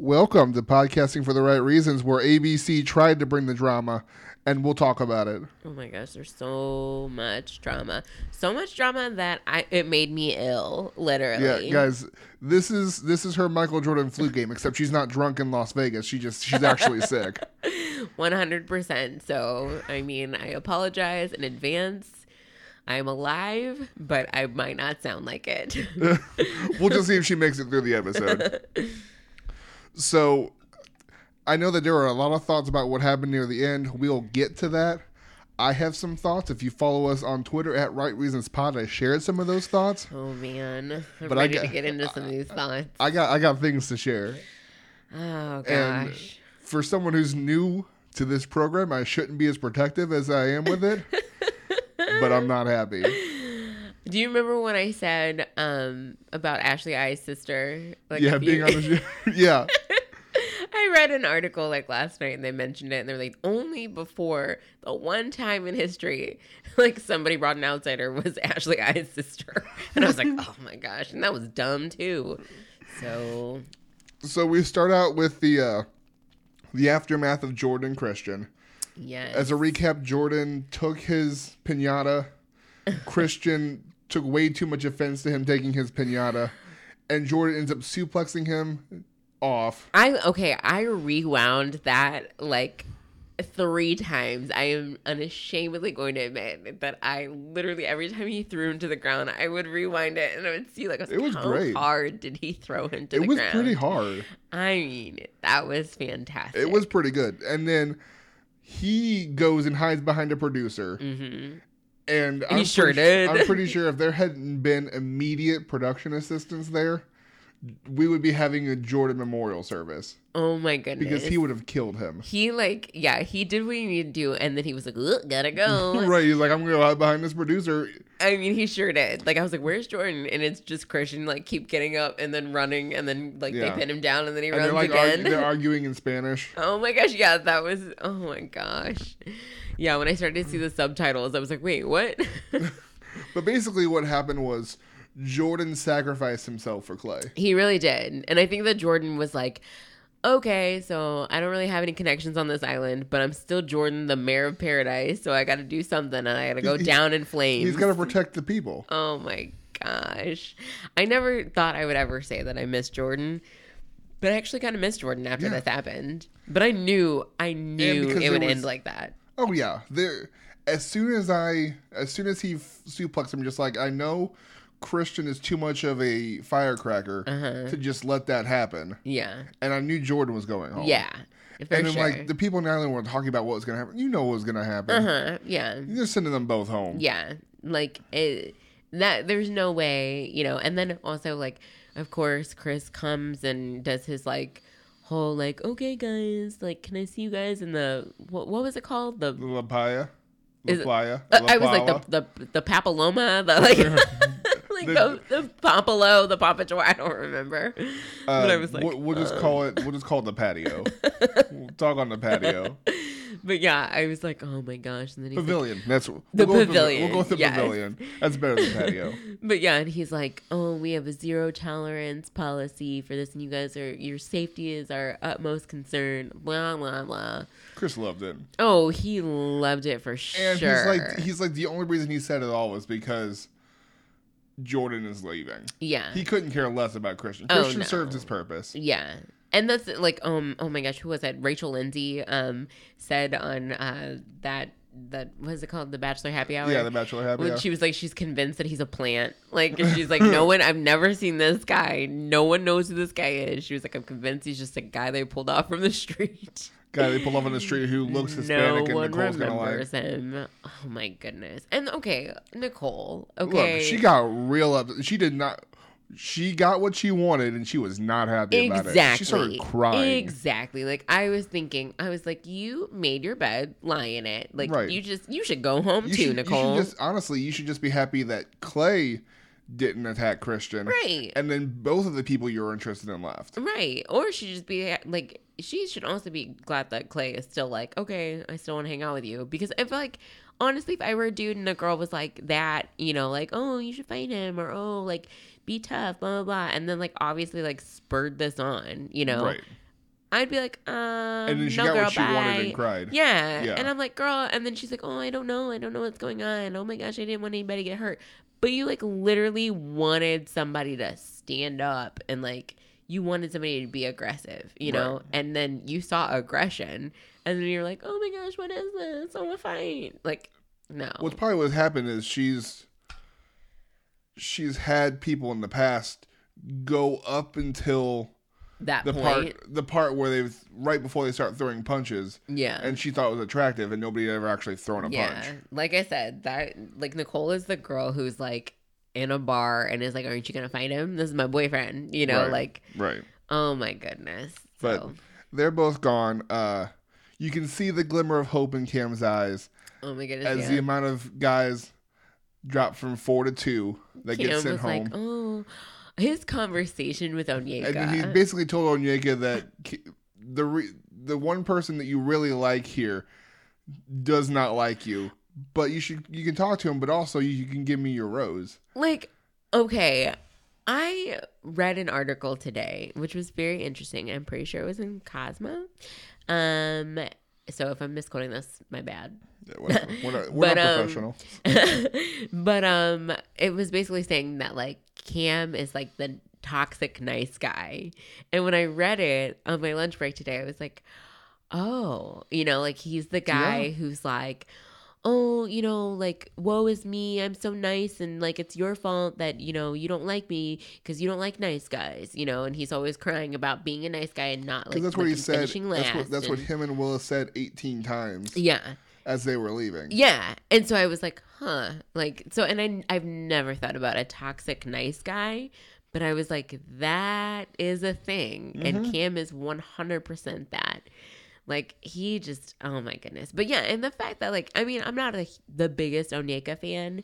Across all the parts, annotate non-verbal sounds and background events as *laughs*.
Welcome to Podcasting for the Right Reasons, where ABC tried to bring the drama, and we'll talk about it. Oh my gosh, there's so much drama. So much drama that I it made me ill, literally. Yeah, guys, this is this is her Michael Jordan flu game, except she's not drunk in Las Vegas. She just she's actually sick. *laughs* 100%. So, I mean, I apologize in advance. I'm alive, but I might not sound like it. *laughs* we'll just see if she makes it through the episode. *laughs* So, I know that there are a lot of thoughts about what happened near the end. We'll get to that. I have some thoughts. If you follow us on Twitter at Right Reasons Pod, I shared some of those thoughts. oh man, I'm But I ready got- to get into some of these thoughts. I got I got things to share. Oh And gosh. for someone who's new to this program, I shouldn't be as protective as I am with it. *laughs* but I'm not happy. Do you remember when I said um, about Ashley I's sister? Like yeah, being few- on the show. *laughs* *laughs* yeah. I read an article like last night and they mentioned it and they're like only before the one time in history *laughs* like somebody brought an outsider was Ashley I's sister. And I was like, oh my gosh. And that was dumb too. So So we start out with the uh the aftermath of Jordan Christian. yes. As a recap, Jordan took his pinata. Christian took way too much offense to him taking his pinata. And Jordan ends up suplexing him off. I okay, I rewound that like three times. I am unashamedly going to admit that I literally every time he threw him to the ground, I would rewind it and I would see like It was how great. hard did he throw him to It the ground. It was pretty hard. I mean, that was fantastic. It was pretty good. And then he goes and hides behind a producer. Mm-hmm. And I'm sure pretty, did. I'm pretty sure if there hadn't been immediate production assistance there, we would be having a Jordan memorial service Oh my goodness. because he would have killed him. He like yeah he did what he needed to do and then he was like gotta go. *laughs* right? He's like, I'm gonna go hide behind this producer. I mean he sure did. Like I was like where's Jordan and it's just Christian like keep getting up and then running and then like Yeah. they pin him down and then he And runs they're like, again. they're *laughs* arguing in Spanish. oh my gosh yeah that was oh my gosh. Yeah when I started to see the subtitles I was like wait what? *laughs* But basically, what happened was Jordan sacrificed himself for Clay. he really did and I think that Jordan was like. Okay, so I don't really have any connections on this island, but I'm still Jordan, the mayor of paradise. So I got to do something, and I got to go He- down in flames. He's got to protect the people. Oh my gosh. I never thought I would ever say that I miss Jordan. But I actually kind of missed Jordan after Yeah. this happened. But I knew, I knew it would was- end like that. Oh yeah, there. As soon as I, as soon as he f- suplexed him, just like I know, Christian is too much of a firecracker Uh-huh. to just let that happen, Yeah. and I knew Jordan was going home. Yeah. For and then sure. like the people in the island were talking about what was going to happen. You know what was going to happen. uh-huh. Yeah. You're sending them both home. Yeah. Like it that there's no way, you know, and then also like of course Chris comes and does his like whole like okay guys, like can I see you guys in the what what was it called? The La Playa, La Is it- Playa. Uh, I was like the the the papilloma, the like *laughs* *laughs* *laughs* like the, the papalo, the papajoy. I don't remember, Uh, but I was like, we'll, we'll just call it. We'll just call it the patio. we'll talk on the patio. *laughs* but yeah, I was like, oh my gosh, and then he's like, Pavilion. That's The we'll go with pavilion, We'll go with the yes. pavilion. That's better than patio. *laughs* but yeah, and he's like, oh, we have a zero tolerance policy for this, and you guys are your safety is our utmost concern. Blah blah blah. Chris loved it. Oh, he loved it for And sure. he's like, he's like, the only reason he said it all was because Jordan is leaving. yeah, He couldn't care less about Christian. Oh, Christian no. served his purpose. Yeah. And that's like um oh my gosh, who was that? Rachel Lindsay um said on uh that that what is it called? The Bachelor Happy Hour. Yeah, the Bachelor Happy When Hour. she was like she's convinced that he's a plant. Like she's *laughs* like, No one I've never seen this guy. No one knows who this guy is. She was like, I'm convinced he's just a guy they pulled off from the *laughs* street. Guy they pull off on the street who looks no Hispanic and one Nicole's gonna like. him. Oh my goodness. And okay, Nicole. Look, Okay. she got real up. She did not. She got what she wanted, and she was not happy about Exactly. it. She started crying. Exactly. Like I was thinking, I was like, you made your bed, lie in it. Like Right. you just, you should go home You too, should, Nicole. You just honestly, you should just be happy that Clay didn't attack Christian, right. and then both of the people you were interested in left. Right. Or she just be like, she should also be glad that Clay is still like, okay, I still want to hang out with you. Because if like, honestly, if I were a dude and a girl was like that, you know, like, oh, you should fight him, or oh, like, be tough, blah blah blah, and then like obviously like spurred this on, you know, Right. I'd be like, um, And then she no, got girl, what she wanted and cried. Yeah. Yeah. And I'm like, girl, and then she's like, oh, I don't know. I don't know what's going on. Oh my gosh, I didn't want anybody to get hurt. But you like literally wanted somebody to stand up and like you wanted somebody to be aggressive, you know? Right. And then you saw aggression and then you're like, oh my gosh, what is this? I want to fight. Like, no. What's probably what's happened is she's she's had people in the past go up until that the point. part the part where they've right before they start throwing punches yeah. and she thought it was attractive and nobody had ever actually thrown a yeah. punch. Like I said, that like Nicole is the girl who's like in a bar and is like, aren't you going to fight him? This is my boyfriend, you know? Right. Like, Right. oh my goodness. But So, they're both gone. Uh you can see the glimmer of hope in Cam's eyes oh my goodness. as yeah. the amount of guys drop from four to two that Cam get sent home. like, oh, his conversation with Onyeka. and he basically told Onyeka that the re- the one person that you really like here does not like you, but you should you can talk to him, but also you, you can give me your rose. like, okay, I read an article today, which was very interesting. I'm pretty sure it was in Cosmo. Um, so if I'm misquoting this, my bad. We're not, we're *laughs* But, not um, *laughs* but um, it was basically saying that like Cam is like the toxic nice guy, and when I read it on my lunch break today, I was like, oh, you know, like he's the guy Yeah. who's like. Oh, you know, like, woe is me. I'm so nice. And, like, it's your fault that, you know, you don't like me because you don't like nice guys, you know? And he's always crying about being a nice guy and not, like, that's what he said. That's what that's what him and Willis said eighteen times Yeah. As they were leaving. Yeah. And so I was like, huh. Like, so, and I, I've never thought about a toxic nice guy, but I was like, that is a thing. And mm-hmm. Cam is 100% that. Like, he just, oh my goodness. But yeah, and the fact that, like, I mean, I'm not a, the biggest Onyeka fan,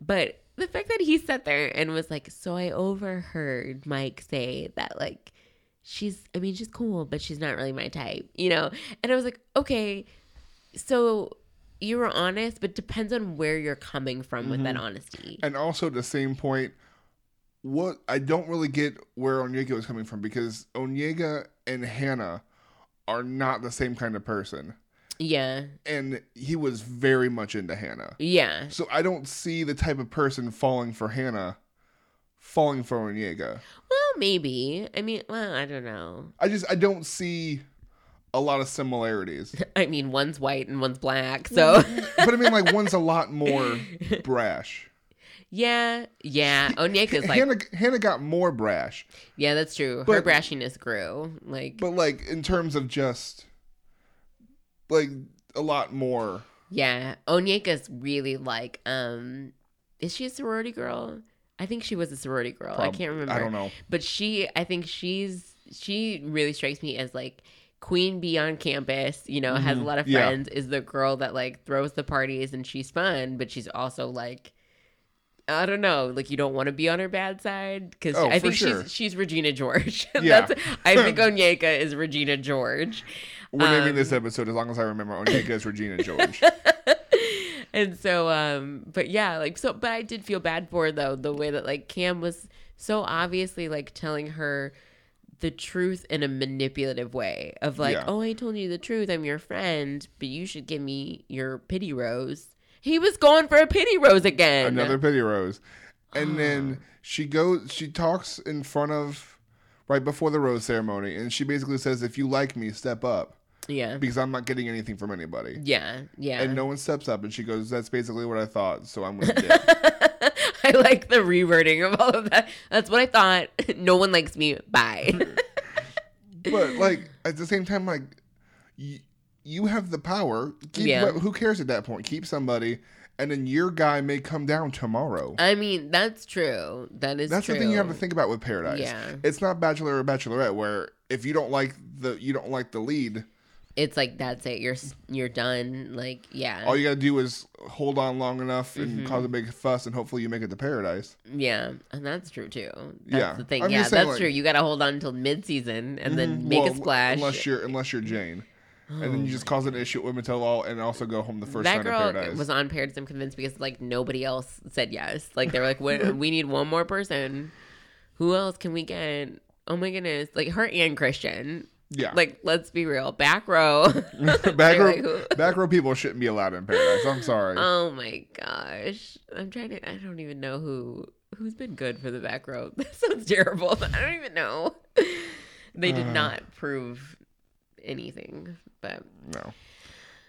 but the fact that he sat there and was like, so I overheard Mike say that, like, she's, I mean, she's cool, but she's not really my type, you know? And I was like, okay, so you were honest, but depends on where you're coming from with that mm-hmm. honesty. And also at the same point, what I don't really get where Onyeka was coming from because Onyeka and Hannah are not the same kind of person. Yeah. And he was very much into Hannah. Yeah. So I don't see the type of person falling for Hannah falling for Onyeka. Well, maybe. I mean, well, I don't know. I just I don't see a lot of similarities. *laughs* I mean, one's white and one's black. *laughs* So, but I mean like one's a lot *laughs* more brash. yeah. Yeah. Onyeka's like, Hannah Hannah got more brash. yeah, that's true. Her brashiness grew. Like, But like in terms of just like a lot more yeah. Onyeka's really like, um, is she a sorority girl? I think she was a sorority girl. I can't remember. I don't know. but she i think she's she really strikes me as like queen bee on campus you know has a lot of Mm-hmm. Yeah. friends is the girl that like throws the parties and she's fun but she's also like I don't know, like you don't want to be on her bad side because Oh, I think sure. she's she's Regina George. *laughs* Yeah. That's I *laughs* think Onyeka is Regina George. We're naming Um, this episode as long as I remember *laughs* Onyeka is Regina George. and so um but yeah like so but i did feel bad for her though the way that like cam was so obviously like telling her the truth in a manipulative way of like Yeah. oh i told you the truth i'm your friend but you should give me your pity rose he was going for a pity rose again Another pity rose. And *sighs* then she goes she talks in front of right before the rose ceremony and she basically says if you like me step up yeah because I'm not getting anything from anybody. yeah yeah And no one steps up and she goes that's basically what I thought so I'm going *laughs* to. *laughs* I like the rewording of all of that. That's what I thought. *laughs* No one likes me. Bye. *laughs* but like at the same time like y- you have the power. Keep, Yeah. Who cares at that point? Keep somebody and then your guy may come down tomorrow. I mean, that's true. That is That's true. the thing you have to think about with Paradise. Yeah. It's not Bachelor or Bachelorette where if you don't like the you don't like the lead, It's like that's it. You're you're done. Like yeah, all you gotta do is hold on long enough and Mm-hmm. cause a big fuss, and hopefully you make it to Paradise. yeah, and that's true too. That's Yeah. the thing. I'm yeah, saying, that's like- true. You got to hold on until mid season and then make Well, a splash. unless you're unless you're Jane, and then you just cause an issue at Women Tell All, and also go home the first that night girl of Paradise. was on Paradise. I'm convinced because like nobody else said yes. Like they were like, we, *laughs* we need one more person. Who else can we get? Oh my goodness! Like her and Christian. Yeah. Like, let's be real. Back row. *laughs* *laughs* back row, like, back row people shouldn't be allowed in paradise. I'm sorry. Oh my gosh. I'm trying to I don't even know who who's been good for the back row. *laughs* That sounds terrible. I don't even know. They did Uh. not prove anything. But no.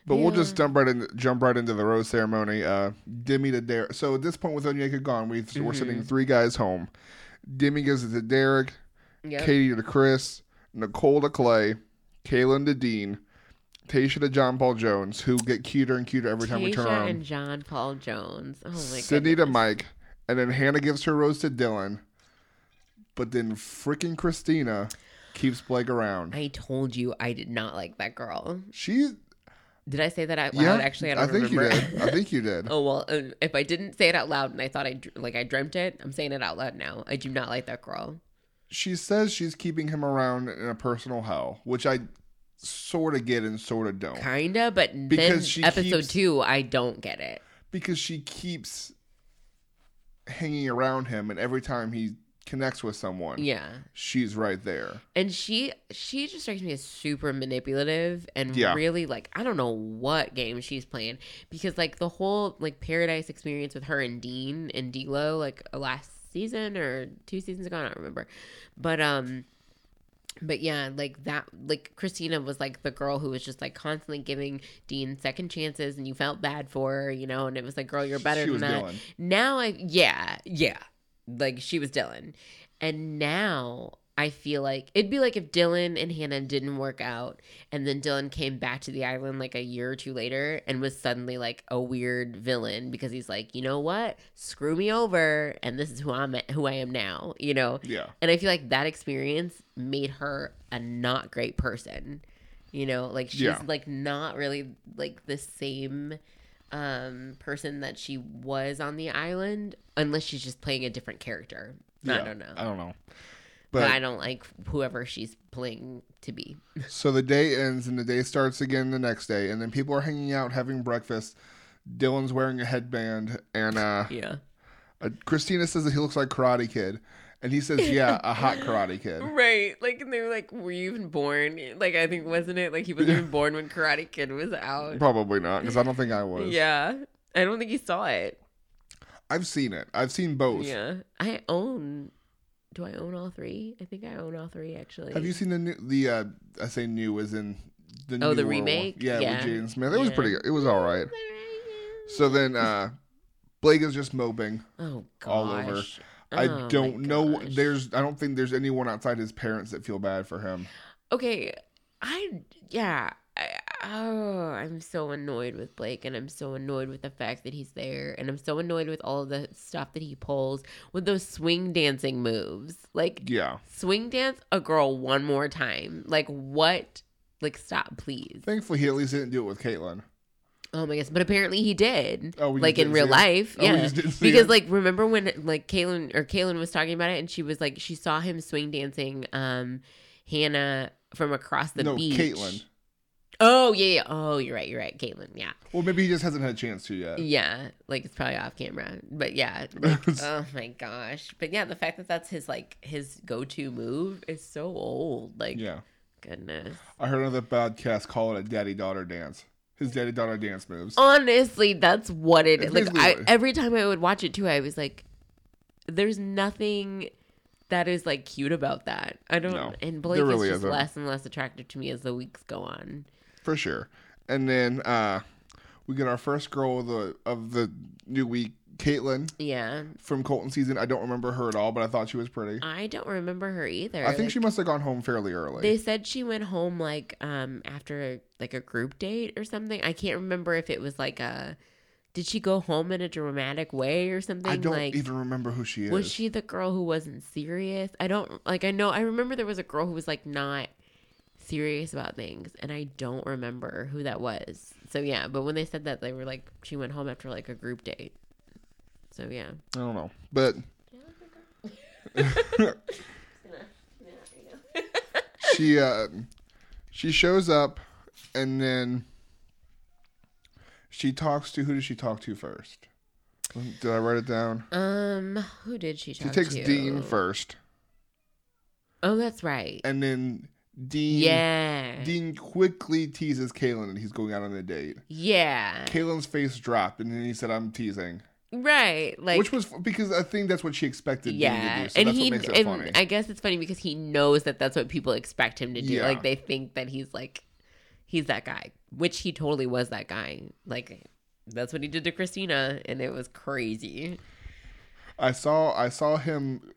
But we'll just jump right in, jump right into the rose ceremony. Uh, Demi to Derek. So at this point, with Onyeka gone, we we're Mm-hmm. sending three guys home. Demi gives it to Derek, yeah. Katie to Chris, Nicole to Clay, Caelynn to Dean, Tasha to John Paul Jones, who get cuter and cuter every time we turn around. and John Paul Jones. Oh my Sydney to goodness. Mike, and then Hannah gives her rose to Dylan. But then freaking Christina keeps Blake around. I told you I did not like that girl. She, Did I say that out yeah, loud? Actually, I don't think remember. you did. I think you did. *laughs* oh well, uh, if I didn't say it out loud and I thought I dr- like I dreamt it, I'm saying it out loud now. I do not like that girl. She says she's keeping him around in a personal hell, which I sort of get and sort of don't. Kinda, but Because she episode keeps- two, I don't get it. Because she keeps hanging around him, and every time he connects with someone, Yeah. she's right there. And she she just strikes me as super manipulative and Yeah. really like I don't know what game she's playing because like the whole like paradise experience with her and Dean and D'Lo like last season or two seasons ago I don't remember, but um. But yeah, like that, like Christina was like the girl who was just like constantly giving Dean second chances, and you felt bad for her, you know. And it was like, girl, you're better She than was that. Dylan. Now I yeah, yeah. Like she was Dylan. And now I feel like it'd be like if Dylan and Hannah didn't work out and then Dylan came back to the island like a year or two later and was suddenly like a weird villain because he's like, "You know what? Screw me over and this is who I'm who I am now," you know? Yeah. And I feel like that experience made her a not great person. You know, like she's Yeah. like not really like the same um person that she was on the island unless she's just playing a different character. I don't know. I don't know. But, But I don't like whoever she's playing to be. So the day ends and the day starts again the next day, and then people are hanging out having breakfast. Dylan's wearing a headband, and uh, Yeah. uh, Christina says that he looks like Karate Kid, and he says, "Yeah, a hot Karate Kid." *laughs* Right. Like and they were like, Were you even born? Like I think wasn't it? Like he wasn't even born when Karate Kid was out. Probably not, because I don't think I was. Yeah. I don't think he saw it. I've seen it. I've seen both. Yeah. I own do I own all three? I think I own all three actually. Have you seen the new? The uh, I say new as in the new Oh, the one. remake? Yeah, Yeah. with Jaden Smith. It was pretty. good. It was all right. So then uh, Blake is just moping. Oh gosh. all over. I Oh, my don't know. There's. I don't think there's anyone outside his parents that feel bad for him. Okay, I yeah. I, oh, I'm so annoyed with Blake, and I'm so annoyed with the fact that he's there, and I'm so annoyed with all of the stuff that he pulls with those swing dancing moves. Like Yeah. swing dance a girl one more time. Like what? Like stop, please. Thankfully, he at least didn't do it with Caitlyn. Oh my gosh! But apparently he did. Oh, we like in real life, Oh, yeah. just didn't see because it? like remember when like Kaylin or Kaylin was talking about it, and she was like she saw him swing dancing um Hannah from across the no, beach. Caitlyn. Oh yeah, yeah. Oh, you're right. You're right. Caitlin. Yeah, Well, maybe he just hasn't had a chance to yet. yeah. Like it's probably off camera, but yeah. Like, *laughs* oh my gosh. But yeah, the fact that that's his like his go-to move is so old. Like Yeah. goodness. I heard another podcast call it a daddy daughter dance. His daddy daughter dance moves. Honestly, that's what It's. Like I, every time I would watch it too, I was like, "There's nothing that is like cute about that." I don't. No, and Blake really is just isn't. less and less attractive to me as the weeks go on. For sure. And then uh we get our first girl of the of the new week, Caitlyn Yeah, from Colton season. I don't remember her at all, but I thought she was pretty. I don't remember her either. I think Like, she must have gone home fairly early. They said she went home like um after like a group date or something. I can't remember if it was like a. Did she go home in a dramatic way or something? I don't like, even remember who she is. Was she the girl who wasn't serious? I don't like. I know. I remember there was a girl who was like not serious about things, and I don't remember who that was. So yeah, but when they said that, they were like, she went home after like a group date. So yeah. I don't know. But she *laughs* uh she shows up and then she talks to who does she talk to first? Did I write it down? Um, who did she talk to? She takes to? Dean first, Oh, that's right. and then Dean Yeah. Dean quickly teases Caelynn and he's going out on a date. Yeah. Caelynn's face dropped and then he said, "I'm teasing," Right. Like which was because I think that's what she expected Dean to yeah, do. So and that's he what makes it and funny. I guess it's funny because he knows that that's what people expect him to do. Yeah. Like they think that he's like he's that guy, which he totally was that guy. Like that's what he did to Christina, and it was crazy. I saw I saw him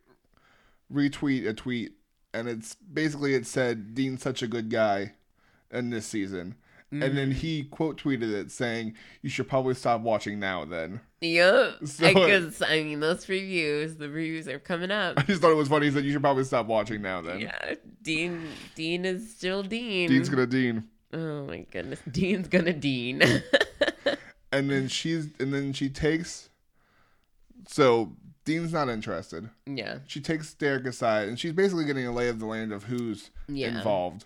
retweet a tweet and it's basically it said Dean's such a good guy in this season. And Mm. then he quote tweeted it saying, "You should probably stop watching now." Then Yep. *laughs* So- Because I mean, those reviews, the reviews are coming up. I just thought it was funny. He said, "You should probably stop watching now." Then Yeah, Dean. Dean is still Dean. Dean's gonna Dean, Oh my goodness, *laughs* Dean's gonna Dean. *laughs* and then she's and then she takes. So Dean's not interested. yeah. She takes Derek aside, and she's basically getting a lay of the land of who's Yeah. involved.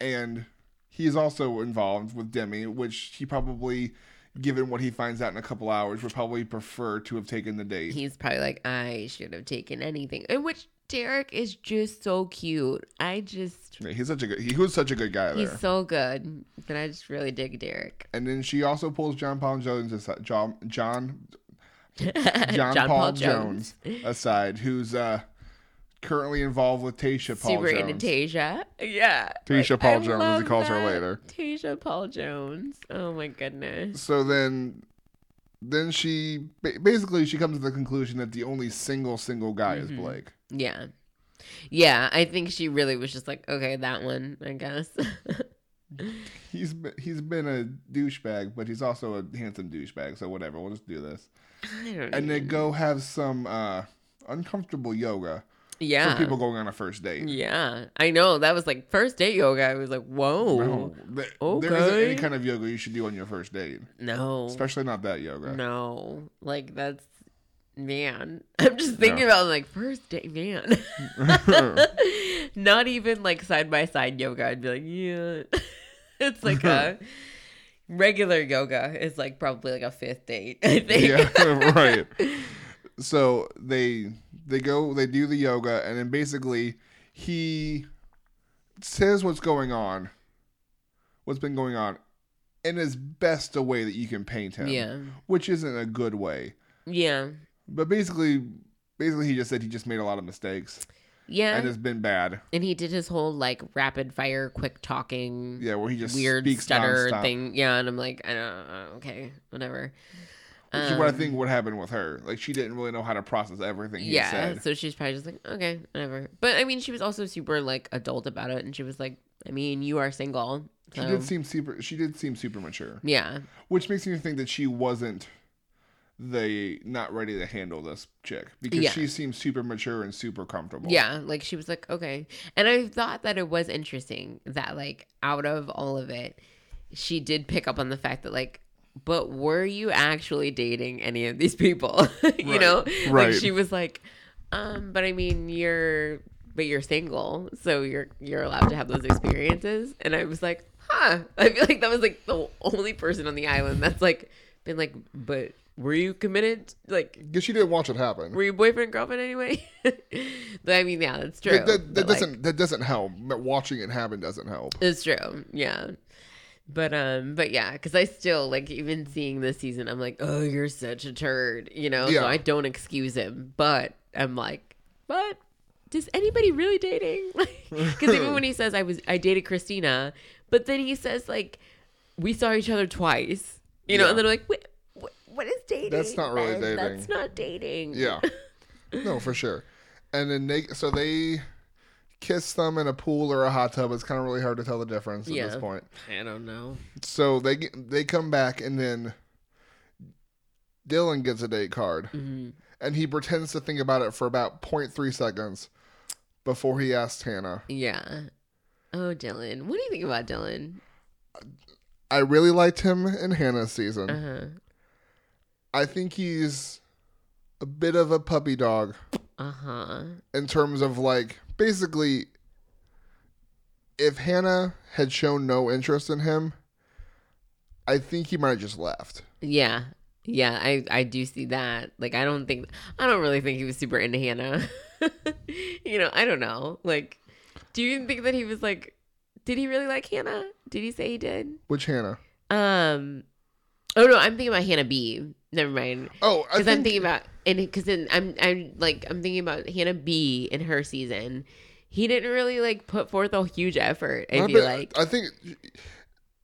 And he's also involved with Demi, which he probably, given what he finds out in a couple hours, would probably prefer to have taken the date. He's probably like, I should have taken anything. And which Derek is just so cute. I just Yeah, he's such a good. He was such a good guy he's there. so good. But I just really dig Derek. and then she also pulls John Paul Jones aside. John John *laughs* John, John Paul, Paul Jones. aside, who's uh currently involved with Tasha Paul Jones. Super Jones. into Tasia. Yeah. Tasha Paul I Jones, as he calls her later. Tasia Paul Jones. Oh my goodness. So then, then she basically she comes to the conclusion that the only single single guy is Mm-hmm. Blake. Yeah. Yeah, I think she really was just like, okay, that one, I guess. *laughs* He's been, he's been a douchebag, but he's also a handsome douchebag. So whatever, we'll just do this. And then go have some uh uncomfortable yoga yeah. for people going on a first date. Yeah, I know. That was like first date yoga. I was like, whoa. No, th- there isn't any kind of yoga you should do on your first date, No. especially not that yoga. No. Like that's man. *laughs* I'm just thinking about like first date man. *laughs* *laughs* Not even like side by side yoga. I'd be like, yeah. it's like a regular yoga is like probably like a fifth date, *laughs* I think. yeah, *laughs* right. *laughs* So they they go they do the yoga and then basically he says what's going on, what's been going on, in as best a way that you can paint him. Yeah. which isn't a good way. Yeah. But basically, basically he just said he just made a lot of mistakes Yeah. and it's been bad. And he did his whole like rapid fire, quick talking, Yeah, where he just weird speaks stutter nonstop. thing. Yeah, and I'm like, I don't know. Okay, whatever. Which is what I Um, think would happen with her. Like she didn't really know how to process everything he yeah, said. so she's probably just like, okay, whatever. But I mean, she was also super like adult about it, and she was like, I mean, you are single. She did seem super. She did seem super mature, yeah, which makes me think that she wasn't the not ready to handle this chick because Yeah. she seems super mature and super comfortable. yeah. Like she was like, okay, and I thought that it was interesting that like out of all of it, she did pick up on the fact that like. But were you actually dating any of these people? *laughs* you Right. know, Right. like she was like, um, but I mean, you're, but you're single, so you're you're allowed to have those experiences. And I was like, huh. *laughs* I feel like that was like the only person on the island that's like been like, but were you committed? Like, because she didn't watch it happen. were you boyfriend girlfriend anyway? *laughs* but I mean, yeah, that's true. That, that, that doesn't that doesn't help. Watching it happen doesn't help. It's true. Yeah. But um, but yeah, because I still like even seeing this season, I'm like, oh, you're such a turd, you know. Yeah. So I don't excuse him, but I'm like, but does anybody really dating? *laughs* Because even when he says I was, I dated Christina, but then he says like, we saw each other twice, you know, Yeah. and then like, what, what, what is dating? That's not really Ben? dating. That's not dating. Yeah, *laughs* no, for sure. And then they so they kiss them in a pool or a hot tub. It's kind of really hard to tell the difference at Yeah. this point. I don't know. So they get, they come back and then Dylan gets a date card hmm and he pretends to think about it for about 0.3 seconds before he asks Hannah. Yeah. Oh, Dylan. What do you think about Dylan? I really liked him in Hannah's season. Uh huh. I think he's a bit of a puppy dog Uh huh. in terms of like basically if Hannah had shown no interest in him, I think he might have just left. Yeah. Yeah, I I do see that. Like I don't think I don't really think he was super into Hannah. *laughs* you know, I don't know. Like Do you even think that he was like? Did he really like Hannah? Did he say he did? Which Hannah? Um. Oh no, I'm thinking about Hannah B. Never mind. Oh, Because think I'm thinking about and because then I'm I'm like I'm thinking about Hannah B. in her season. He didn't really like put forth a huge effort. I I feel like I think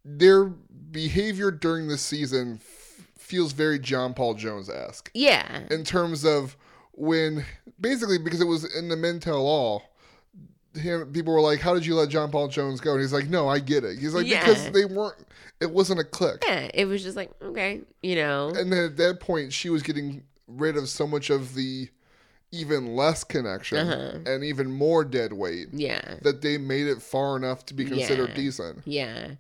their behavior during the season f- feels very John Paul Jones esque yeah, in terms of when basically because it was in the men tell all. Him, people were like, "How did you let John Paul Jones go?" And he's like, "No, I get it." He's like, Yeah. "Because they weren't. It wasn't a click." yeah. It was just like okay, you know. And then at that point, she was getting rid of so much of the even less connection Uh-huh. and even more dead weight yeah, that they made it far enough to be considered Yeah. decent. yeah.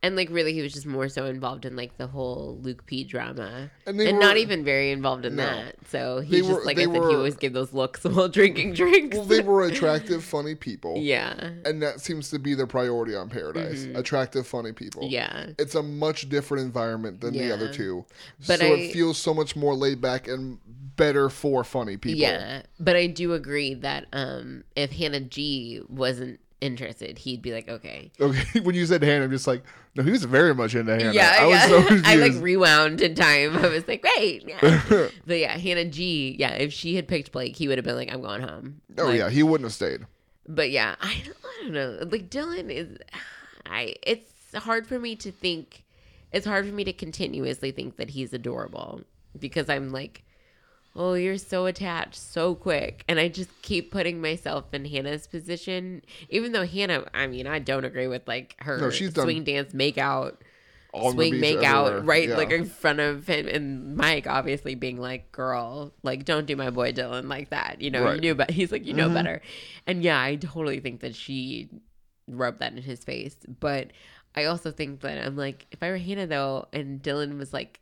And like really, he was just more so involved in like the whole Luke P drama, And and were not even very involved in No. that. So he just were- like I said, were- he always gave those looks *laughs* while drinking drinks. well, they were attractive, funny people. *laughs* yeah, And that seems to be their priority on Paradise. Attractive, funny people. Mm-hmm. yeah. It's a much different environment than the other two. But so I- it feels so much more laid back and better for funny people. Yeah, but I do agree that um, if Hannah G wasn't interested, he'd be like, okay. Okay, *laughs* when you said Hannah, I'm just like, no, he was very much into Hannah. Yeah, I was so confused. *laughs* I like rewound in time. I was like, wait, *laughs* yeah. but yeah, Hannah G. Yeah, if she had picked Blake, he would have been like, I'm going home. oh, Like, yeah, he wouldn't have stayed. But yeah, I don't, I don't know. Like Dylan is, *sighs* I. It's hard for me to think. It's hard for me to continuously think that he's adorable because I'm like, oh, you're so attached so quick, and I just keep putting myself in Hannah's position. Even though Hannah, I mean, I don't agree with like her No, she's done swing dance make out. Swing make everywhere. out right Yeah. like in front of him and Mike obviously being like, "Girl, like don't do my boy Dylan like that." You know, Right. you knew, but he's like, "You know Mhm. better." And yeah, I totally think that she rubbed that in his face. But I also think that I'm like, if I were Hannah though, and Dylan was like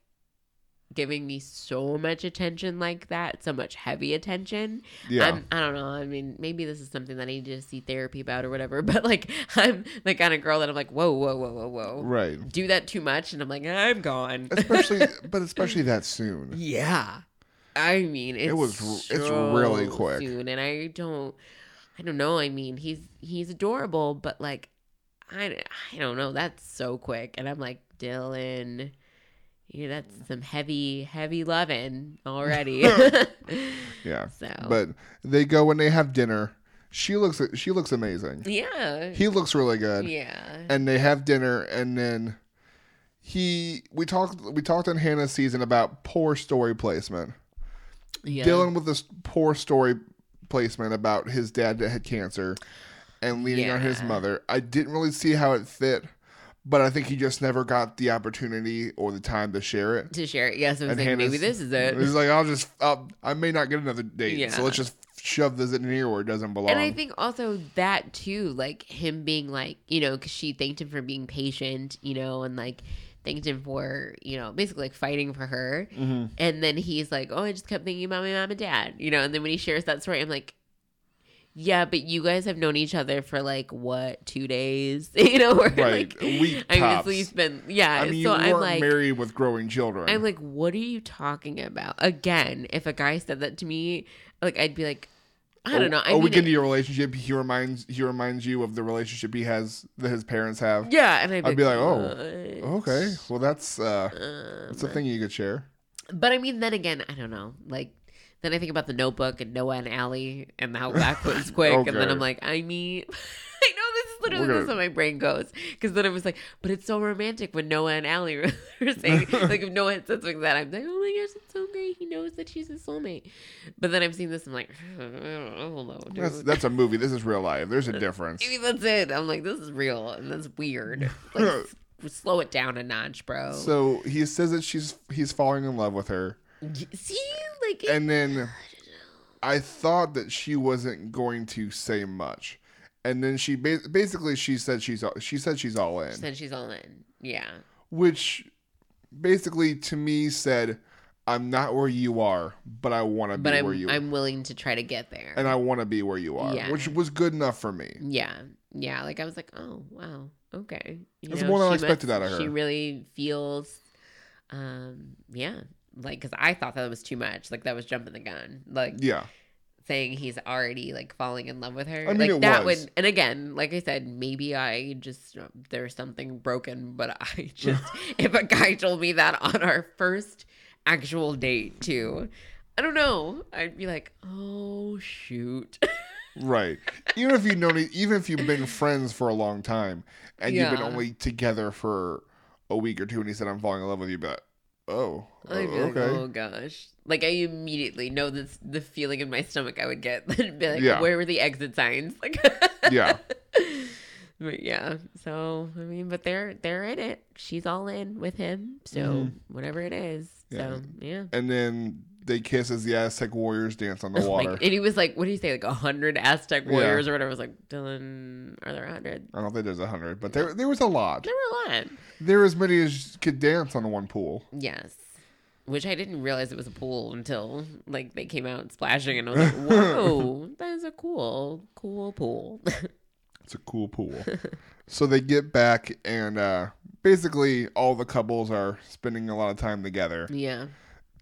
giving me so much attention like that, so much heavy attention. Yeah. I'm, I don't know. I mean, maybe this is something that I need to see therapy about or whatever. *laughs* But like, I'm the kind of girl that I'm like, whoa, whoa, whoa, whoa, whoa. right. Do that too much, and I'm like, I'm gone. Especially, *laughs* but especially that soon. Yeah. I mean, it's It was r- it's really quick. soon, and I don't, I don't know. I mean, he's he's adorable, but like, I I don't know. That's so quick, and I'm like, Dylan, yeah, that's some heavy heavy loving already. *laughs* *laughs* Yeah. so, But they go and they have dinner. She looks she looks amazing. yeah, He looks really good. yeah, And they have dinner and then he we talked we talked in Hannah's season about poor story placement. yeah. Dylan with this poor story placement about his dad that had cancer and leaning on his mother. I didn't really see how it fit, but I think he just never got the opportunity or the time to share it. to share it. Yes, I was And like, maybe this is it. He's like, I'll just, I'll, I may not get another date, Yeah. so let's just shove this in here where it doesn't belong. And I think also that too, like him being like, you know, because she thanked him for being patient, you know, and like thanked him for, you know, basically like fighting for her. Mhm. And then he's like, oh, I just kept thinking about my mom and dad, you know. And then when he shares that story, I'm like, yeah, but you guys have known each other for like what two days, *laughs* you know? Or Right, like, a week I mean, at least been yeah. I mean, so you I'm weren't like, married with growing children. I'm like, what are you talking about? Again, if a guy said that to me, like I'd be like, I don't know. I a mean, week into your relationship, he reminds he reminds you of the relationship he has that his parents have. Yeah, and I'd be, I'd be like, "What?" oh, Okay, well that's uh, Um, that's a thing you could share. But I mean, then again, I don't know. Like, then I think about the Notebook and Noah and Allie and how that was quick, and then I'm like, I mean, *laughs* I know this is literally this is how my brain goes. Because then I was like, but it's so romantic when Noah and Allie were *laughs* were saying, *laughs* like, if Noah had said something like that, I'm like, oh my gosh, it's so great. He knows that she's his soulmate. But then I'm seeing this, I'm like, I don't know, dude. That's that's a movie. This is real life. There's a difference. Maybe that's it. I'm like, this is real and that's weird. Like, slow it down a notch, bro. So he says that she's he's falling in love with her, See, like, and then *sighs* I thought that she wasn't going to say much, and then she ba- basically she said she's all- she said she's all in, said she's all in. Yeah. which basically to me said I'm not where you are, but I want to be I'm where you are. I'm willing to try to get there. and I want to be where you are, Yeah. which was good enough for me. yeah. Yeah. Like I was like, oh wow, okay. You That's more than I expected must- out of She really feels, um, yeah. Like, cause I thought that was too much. Like that was jumping the gun. Like Yeah, saying he's already like falling in love with her. I mean, like it that was. would and again, like I said, maybe I just there's something broken, but *laughs* I just *laughs* if a guy told me that on our first actual date too, I don't know. I'd be like, "Oh shoot." *laughs* Right. Even if you've known, e- even if you've been friends for a long time, and you've been only together for a week or two, and he said, "I'm falling in love with you," but oh, oh, be like, okay, oh gosh. Like I immediately know this the feeling in my stomach I would get. *laughs* Be like, Yeah. where were the exit signs? Like *laughs* yeah, But yeah. So I mean, but they're they're in it. She's all in with him. So Mhm. whatever it is. Yeah. So yeah. and then they kiss as the Aztec warriors dance on the *laughs* Like, water. and he was like, what do you say, like a hundred Aztec Yeah. warriors or whatever? I was like, Dylan, are there a hundred? I don't think there's a hundred, but there there was a lot. There were a lot. There were as many as could dance on one pool. Yes. Which I didn't realize it was a pool until like they came out splashing and I was like, whoa, *laughs* that is a cool, cool pool. It's a cool pool. so they get back, and uh, basically all the couples are spending a lot of time together. *laughs* yeah.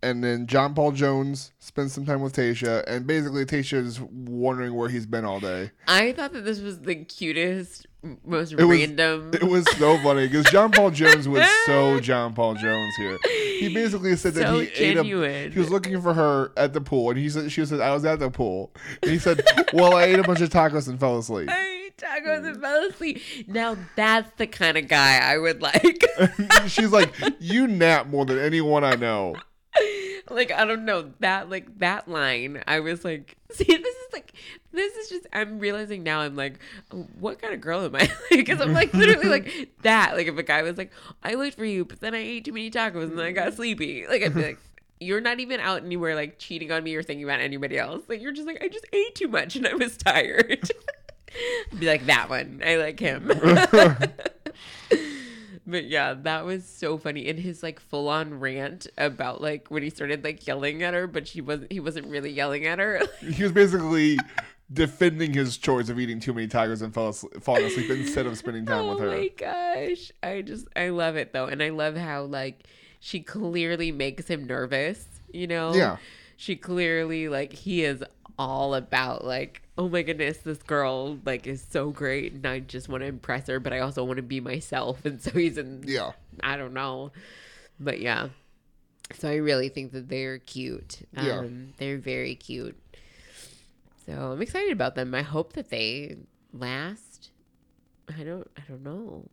And then John Paul Jones spends some time with Tasha, and basically Tasha is wondering where he's been all day. I thought that this was the cutest, most was- random. It was so funny because John Paul Jones was so *laughs* John Paul Jones here. He basically said that So he ate a, he was looking for her at the pool, and he said she said I was at the pool, and he said, "Well, I ate a bunch of tacos and fell asleep." I tacos and fell asleep. Now that's the kind of guy I would like. *laughs* She's like, "You nap more than anyone I know." Like I don't know that like that line. I was like, *laughs* see, this is like this is just. I'm realizing now. I'm like, what kind of girl am I? *laughs* Because I'm like literally like that. Like if a guy was like, I looked for you, but then I ate too many tacos and then I got sleepy. Like I'd be like. *laughs* You're not even out anywhere like cheating on me or thinking about anybody else. Like you're just like I just ate too much and I was tired. be like that one. I like him. But yeah, that was so funny. In his like full on rant about like when he started like yelling at her, but she wasn't he wasn't really yelling at her. *laughs* He was basically defending his choice of eating too many tigers and fell asleep, falling asleep instead of spending time *laughs* oh with her. Oh my gosh. I just I love it though. And I love how like she clearly makes him nervous, you know? Yeah. She clearly like he is all about like oh my goodness this girl like is so great and i just want to impress her but i also want to be myself and so he's in Yeah. I don't know. But yeah. So I really think that they're cute. Um, Yeah. They're very cute. So I'm excited about them. I hope that they last. I don't I don't know.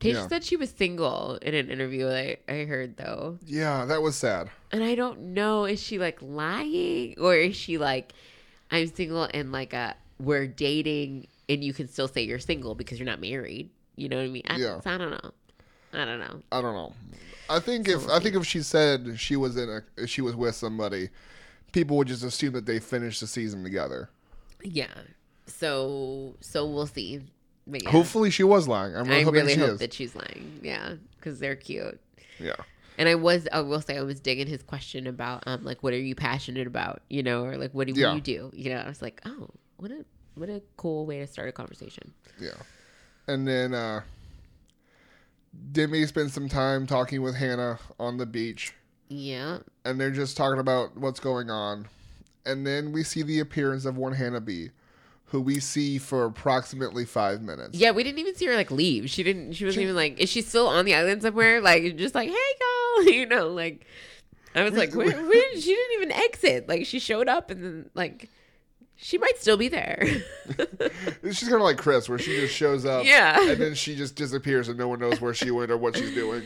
Tasha Yeah. said she was single in an interview I, I heard though. Yeah, that was sad. And I don't know, is she like lying or is she like I'm single and like uh we're dating and you can still say you're single because you're not married. You know what I mean? I, Yeah. so I don't know. I don't know. I don't know. I think if I think if she said she was in a she was with somebody, people would just assume that they finished the season together. Yeah. So so we'll see. But yeah. Hopefully, she was lying. I'm really I hoping really she hope is. that she's lying. Yeah, because they're cute. yeah. And I was, I will say, I was digging his question about, um, like, what are you passionate about, you know, or like, what do Yeah. you do, you know? I was like, oh, what a, what a cool way to start a conversation. Yeah. And then uh Demi spends some time talking with Hannah on the beach, Yeah, and they're just talking about what's going on. And then we see the appearance of one Hannah B, who we see for approximately five minutes. yeah. We didn't even see her like leave. She didn't. She wasn't She- even like. Is she still on the island somewhere? Like, just like, hey, y'all, *laughs* you know, like. I was We- like, where, where, she didn't even exit. Like, she showed up and then like. She might still be there. She's kind of like Chris, where she just shows up, Yeah. and then she just disappears, and no one knows where she went or what she's doing.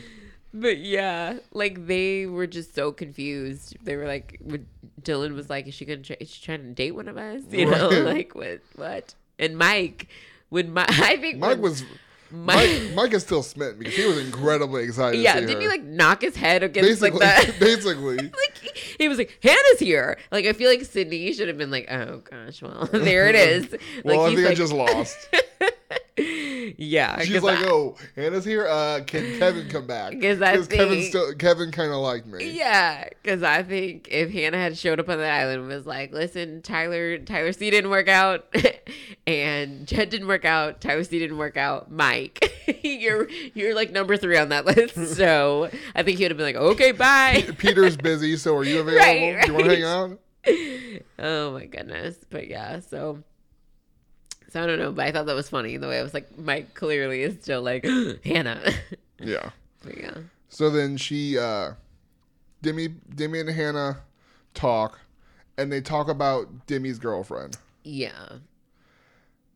But yeah, like they were just so confused. They were like, when Dylan was like, "Is she gonna? Try, is she trying to date one of us?" You know, *laughs* like what? What? And Mike, when Mike, *laughs* I think Mike when was Mike, Mike, *laughs* Mike is still smitten because he was incredibly excited. yeah, didn't her. he like knock his head against basically, like that? basically, like he, he was like, "Hannah's here." Like I feel like Sydney should have been like, "Oh gosh, well there it is." Like, well, I he's think I just lost. Yeah, she's like, I- "Oh, Hannah's here. Uh, can Kevin come back? *laughs* Because Kevin still Kevin kind of liked me. Yeah, because I think if Hannah had showed up on the island and was like, "Listen, Tyler, Tyler C didn't work out, *laughs* and Jed didn't work out, Tyler C didn't work out, Mike, *laughs* you're you're like number three on that list." So I think he would have been like, "Okay, bye." Peter's busy, so are you available? Right, Do you want to hang out? oh my goodness. But yeah, so so I don't know, but I thought that was funny the way I was like, Mike clearly is still like *gasps* Hannah. Yeah. *laughs* but yeah. So then she, uh, Demi, Demi and Hannah talk, and they talk about Demi's girlfriend Yeah.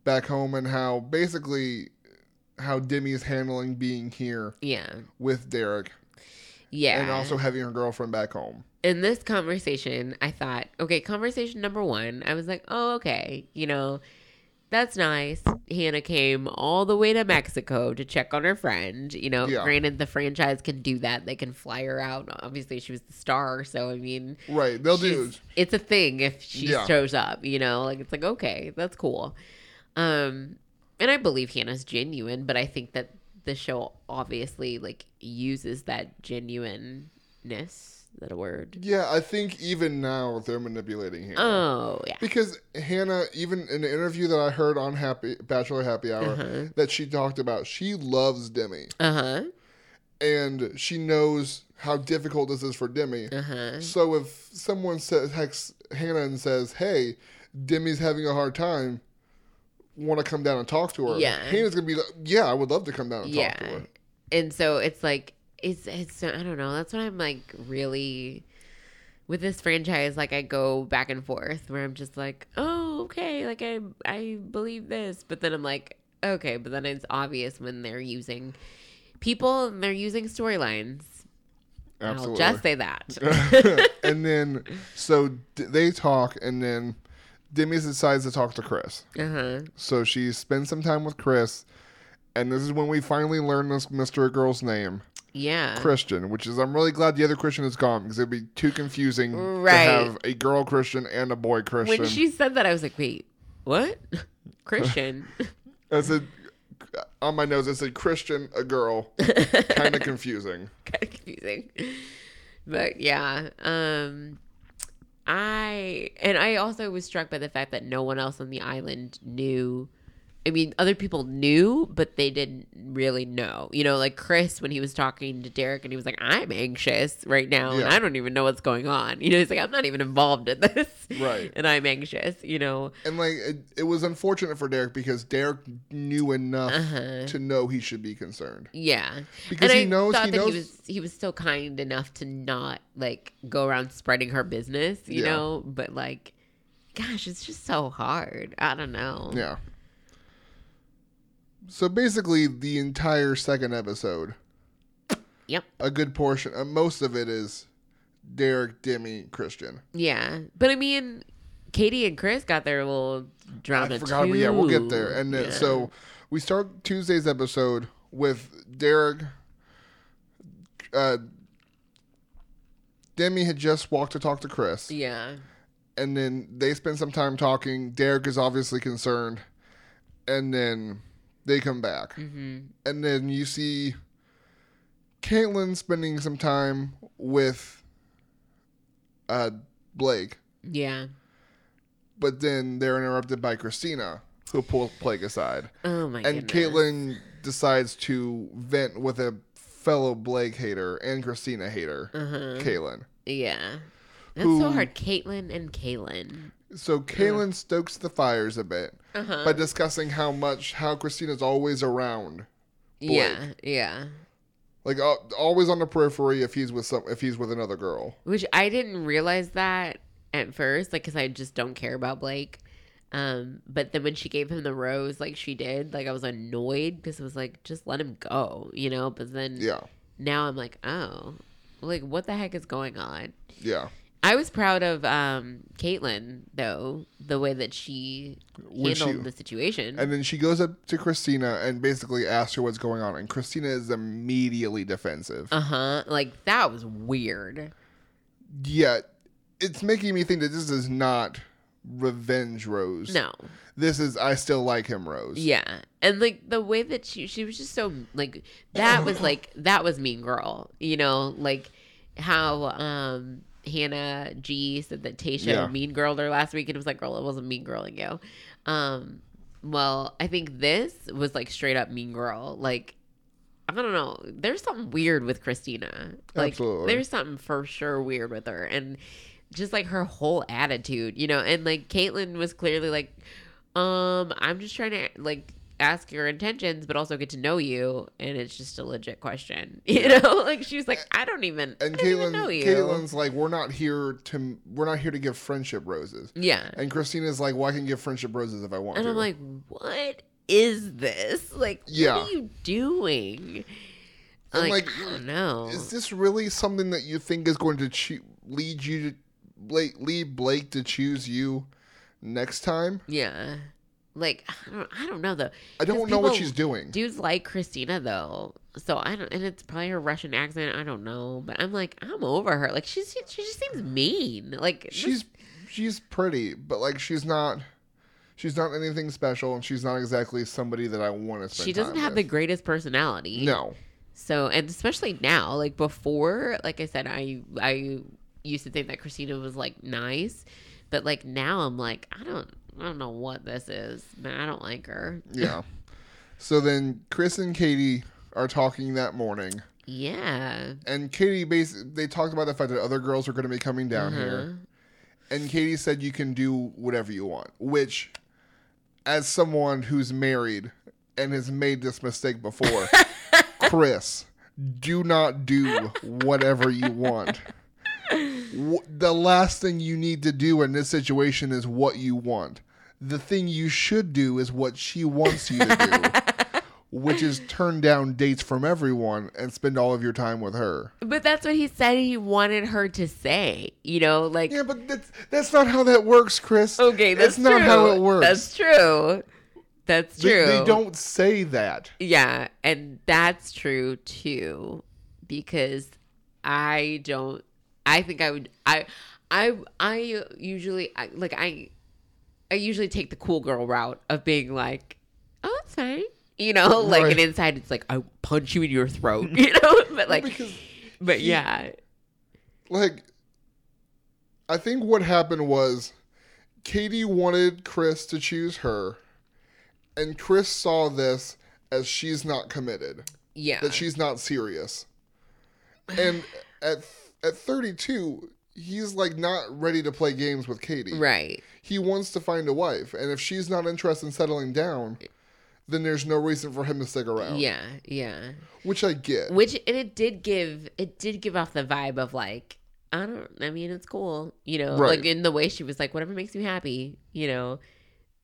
back home and how basically how Demi is handling being here Yeah. with Derek Yeah. and also having her girlfriend back home. in this conversation, I thought, okay, conversation number one, I was like, oh, okay, you know, that's nice. Hannah came all the way to Mexico to check on her friend. You know, Yeah. granted, the franchise can do that. They can fly her out. Obviously, she was the star. So, I mean, Right. They'll do. it's a thing if she Yeah. shows up, you know, like it's like, okay, that's cool. Um, and I believe Hannah's genuine, but I think that the show obviously like uses that genuineness. That a word? Yeah, I think even now they're manipulating Hannah. Oh yeah. Because Hannah, even in an interview that I heard on Happy Bachelor Happy Hour, Uh-huh. that she talked about, she loves Demi, Uh huh. and she knows how difficult this is for Demi. Uh huh. So if someone says texts Hannah and says, "Hey, Demi's having a hard time," want to come down and talk to her? Yeah. Hannah's gonna be like, "Yeah, I would love to come down and Yeah. talk to her." And so it's like it's it's I don't know. That's what I'm like really with this franchise. Like I go back and forth where I'm just like, oh okay, like I I believe this, but then I'm like, okay, but then it's obvious when they're using people and they're using storylines. Absolutely. I'll just say that. *laughs* *laughs* and then so d- they talk, and then Demi decides to talk to Chris. uh huh. So she spends some time with Chris, and this is when we finally learn this Mister Girl's name, Yeah. Christian. Which is I'm really glad the other Christian is gone because it'd be too confusing Right. to have a girl Christian and a boy Christian. When she said that, I was like, wait, what? *laughs* Christian. *laughs* I said on my nose, it said Christian, a girl. *laughs* kind of confusing. kind of confusing. But yeah, um I and I also was struck by the fact that no one else on the island knew I mean, other people knew, but they didn't really know. You know, like Chris when he was talking to Derek and he was like, I'm anxious right now and I don't even know what's going on. You know, he's like, I'm not even involved in this. Right. *laughs* And I'm anxious, you know. And like it, it was unfortunate for Derek because Derek knew enough Uh-huh. to know he should be concerned. Yeah, Because and he I knows- he knows- he was he was still kind enough to not like go around spreading her business, you Yeah. know. But like, gosh, it's just so hard. I don't know. Yeah. So basically, the entire second episode, Yep. a good portion, uh, most of it is Derek, Demi, Christian. Yeah, but I mean, Katie and Chris got their little drama I forgot, too. yeah, we'll get there. And then, Yeah. so we start Tuesday's episode with Derek. Uh, Demi had just walked to talk to Chris, yeah, and then they spend some time talking. Derek is obviously concerned, and then they come back, hmm and then you see Caitlyn spending some time with uh, Blake, yeah. but then they're interrupted by Christina, who pulls Blake aside. Oh my god. and goodness. Caitlyn decides to vent with a fellow Blake hater and Christina hater, Uh-huh. Caitlyn. Yeah, that's Who- so hard. Caitlyn and Caelynn. So Caitlyn stokes the fires a bit Uh-huh. by discussing how much how Christina's always around, Yeah, yeah. like uh, always on the periphery if he's with some if he's with another girl. Which I didn't realize that at first, like, because I just don't care about Blake. Um, but then when she gave him the rose, like she did, like I was annoyed because it was like, just let him go, you know. But then Yeah, now I'm like, oh, like what the heck is going on? yeah. I was proud of um Caitlyn though, the way that she When she- handled the situation. And then she goes up to Christina and basically asks her what's going on, and Christina is immediately defensive. uh huh. Like that was weird. Yet it's making me think that this is not revenge Rose. No. This is I still like him Rose. Yeah. And like the way that she she was just so like that was like that was mean girl. You know, like how um Hannah G said that Tasha Yeah. mean girled her last week and it was like, girl, it wasn't mean girling you. Um well, I think this was like straight up mean girl. Like I don't know. There's something weird with Christina. Like Absolutely. there's something for sure weird with her. And just like her whole attitude, you know, and like Caitlyn was clearly like, um, I'm just trying to like ask your intentions, but also get to know you, and it's just a legit question, *laughs* you know. Like she was like, I don't even, And I don't even know you. Caitlyn's like, we're not here to, we're not here to give friendship roses. yeah, And Christina's like, well, I can give friendship roses if I want and to. I'm like, what is this? Like, Yeah. what are you doing? Like, like, I don't know. is this really something that you think is going to choo- lead you to lead Blake to choose you next time? yeah, like I don't, I don't know though. I don't know what she's doing. Dudes like Christina though, so I don't, and it's probably her Russian accent. I don't know, but I'm like, I'm over her. Like she's she just seems mean. Like this- she's she's pretty, but like she's not she's not anything special, and she's not exactly somebody that I want to spend. she doesn't have the greatest personality. no. So, and especially now, like before, like I said, I I used to think that Christina was like nice, but like now I'm like, I don't I don't know what this is, but I don't like her. Yeah. so then Chris and Katie are talking that morning, Yeah. and Katie basically they talked about the fact that other girls are going to be coming down Uh-huh. here, and Katie said you can do whatever you want, which, as someone who's married and has made this mistake before, *laughs* Chris, do not do whatever you want. *laughs* The last thing you need to do in this situation is what you want. The thing you should do is what she wants you to do, *laughs* which is turn down dates from everyone and spend all of your time with her. But that's what he said he wanted her to say. You know, like Yeah, but that's that's not how that works, Chris. okay, that's, not true. how it works. That's true. That's They- true. They, don't say that. Yeah, and that's true too, because I don't. I think I would. I. I. I usually I, like. I. I usually take the cool girl route of being like, "Oh, it's fine," you know. Like, Right. and inside it's like, "I punch you in your throat," *laughs* you know. *laughs* But like, because but he- yeah, like I think what happened was Katie wanted Chris to choose her and Chris saw this as she's not committed, yeah, that she's not serious. And at at 32, he's like not ready to play games with Katie. right. He wants to find a wife, and if she's not interested in settling down, then there's no reason for him to stick around. Yeah, yeah. Which I get. Which and it did give it did give off the vibe of like I don't I mean it's cool you know Right. like in the way she was like whatever makes you happy you know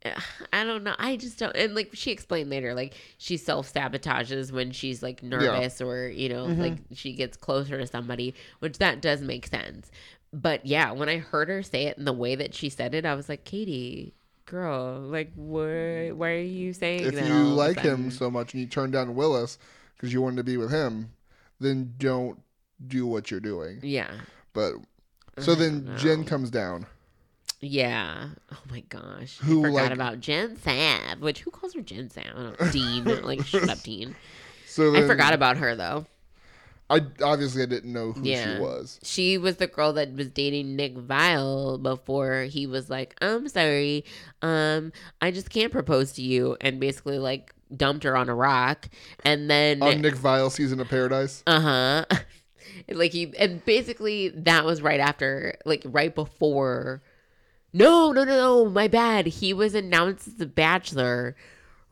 *sighs* I don't know I just don't and like she explained later like she self sabotages when she's like nervous or you know Mhm. like she gets closer to somebody which that does make sense but yeah when I heard her say it in the way that she said it I was like Katie girl like why why are you saying if that you of a like him so much and you turn down Willis because you wanted to be with him, then don't do what you're doing. yeah But so I then Jen comes down. Yeah. Oh my gosh. Who, I forgot like- about Jen Sav, which who calls her Jen Sav? I don't know. Dean. like shut up, Dean. *laughs* So then, I forgot about her though. I obviously I didn't know who Yeah. she was. She was the girl that was dating Nick Viall before he was like, I'm sorry, um, I just can't propose to you and basically like dumped her on a rock and then On Nick Viall season of Paradise. Uh huh. *laughs* like he and basically that was right after, like right before. No, no, no, no. My bad. He was announced as the Bachelor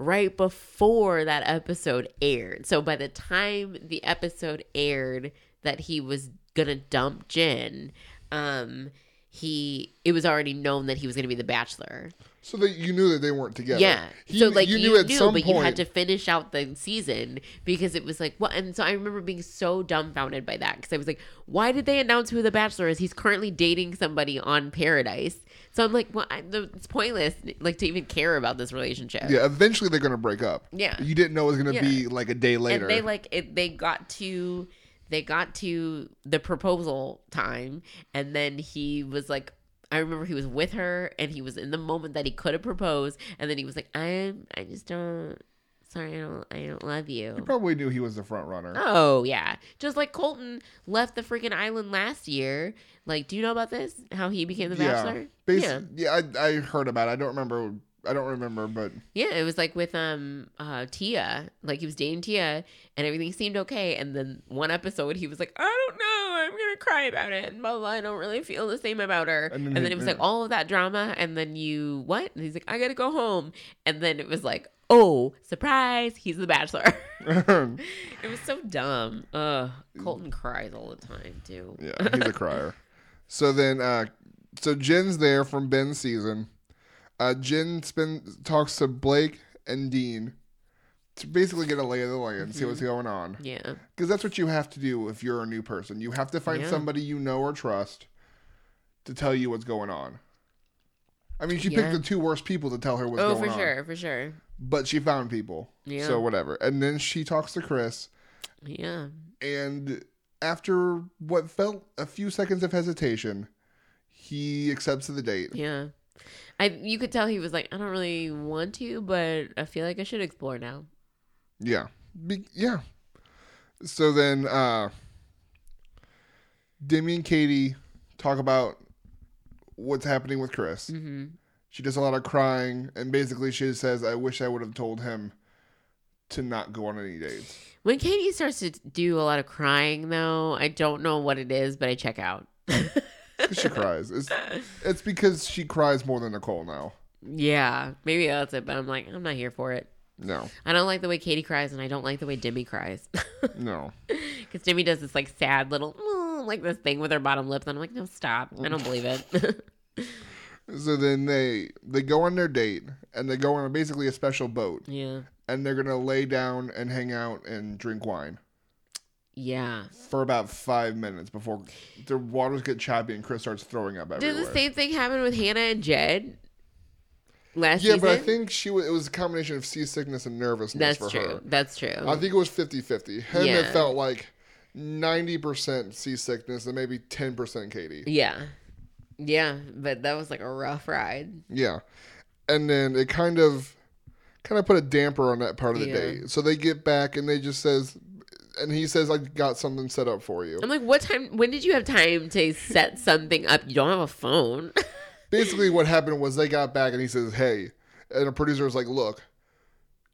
right before that episode aired. So by the time the episode aired that he was gonna dump Jen, um, he it was already known that he was gonna be the Bachelor. So that you knew that they weren't together. Yeah. He- so like you, knew, at some but point. you had to finish out the season because it was like what? And so I remember being so dumbfounded by that because I was like, why did they announce who the Bachelor is? He's currently dating somebody on Paradise. So I'm like, well, I, the, it's pointless like to even care about this relationship. Yeah, eventually they're gonna break up. Yeah. You didn't know it was gonna Yeah. be like a day later. And they like it, they got to they got to the proposal time and then he was like I remember he was with her and he was in the moment that he could have proposed and then he was like I'm I just don't sorry I don't I don't love you. you probably knew he was the front runner. Oh yeah. Just like Colton left the freaking island last year. Like, do you know about this? How he became the yeah. bachelor? Basi- yeah. I, I heard about it. I don't remember. I don't remember, but Yeah, it was like with um uh Tia. Like he was dating Tia and everything seemed okay. And then one episode he was like, I don't know, I'm gonna cry about it. And blah, blah, blah. I don't really feel the same about her. And And then then, he- it was like all of that drama, and then you what? And he's like, I gotta go home. And then it was like, oh, surprise, he's the bachelor. *laughs* *laughs* it was so dumb. Ugh. Colton cries all the time too. yeah, he's a crier. So then, uh, so Jen's there from Ben's season. Uh, Jen spend, talks to Blake and Dean to basically get a lay of the land, see what's going on. Yeah. Because that's what you have to do if you're a new person. You have to find Yeah. somebody you know or trust to tell you what's going on. I mean, she Yeah. picked the two worst people to tell her what's Oh, going on. Oh, for sure, for sure. But she found people. Yeah. So whatever. And then she talks to Chris. Yeah. And after what felt a few seconds of hesitation, he accepts the date. Yeah. I you could tell he was like, I don't really want to, but I feel like I should explore now. Yeah. Be- yeah. So then uh Demi and Katie talk about what's happening with Chris. hmm She does a lot of crying and basically she says, I wish I would have told him to not go on any dates. When Katie starts to do a lot of crying, though, I don't know what it is, but I check out. *laughs* she cries. It's, it's because she cries more than Nicole now. yeah, maybe that's it, but I'm like, I'm not here for it. No. I don't like the way Katie cries, and I don't like the way Demi cries. *laughs* No. Because Demi does this like sad little, "Mm," like this thing with her bottom lip, and I'm like, no, stop. I don't believe it. *laughs* So then they they go on their date and they go on basically a special boat yeah. and they're gonna lay down and hang out and drink wine Yeah. for about five minutes before the waters get choppy and Chris starts throwing up Did the same thing happen with Hannah and Jed last yeah, season? but I think she was, it was a combination of seasickness and nervousness that's for true. her. That's true. I think it was 50-50. Him it Yeah. felt like ninety percent seasickness and maybe ten percent Katie. yeah. Yeah, but that was like a rough ride. Yeah. And then it kind of kind of put a damper on that part of the Yeah. date. So they get back and they just says and he says I got something set up for you. I'm like, what time? When did you have time to set something up? You don't have a phone. *laughs* Basically what happened was they got back and he says, "Hey." And a producer was like, "Look,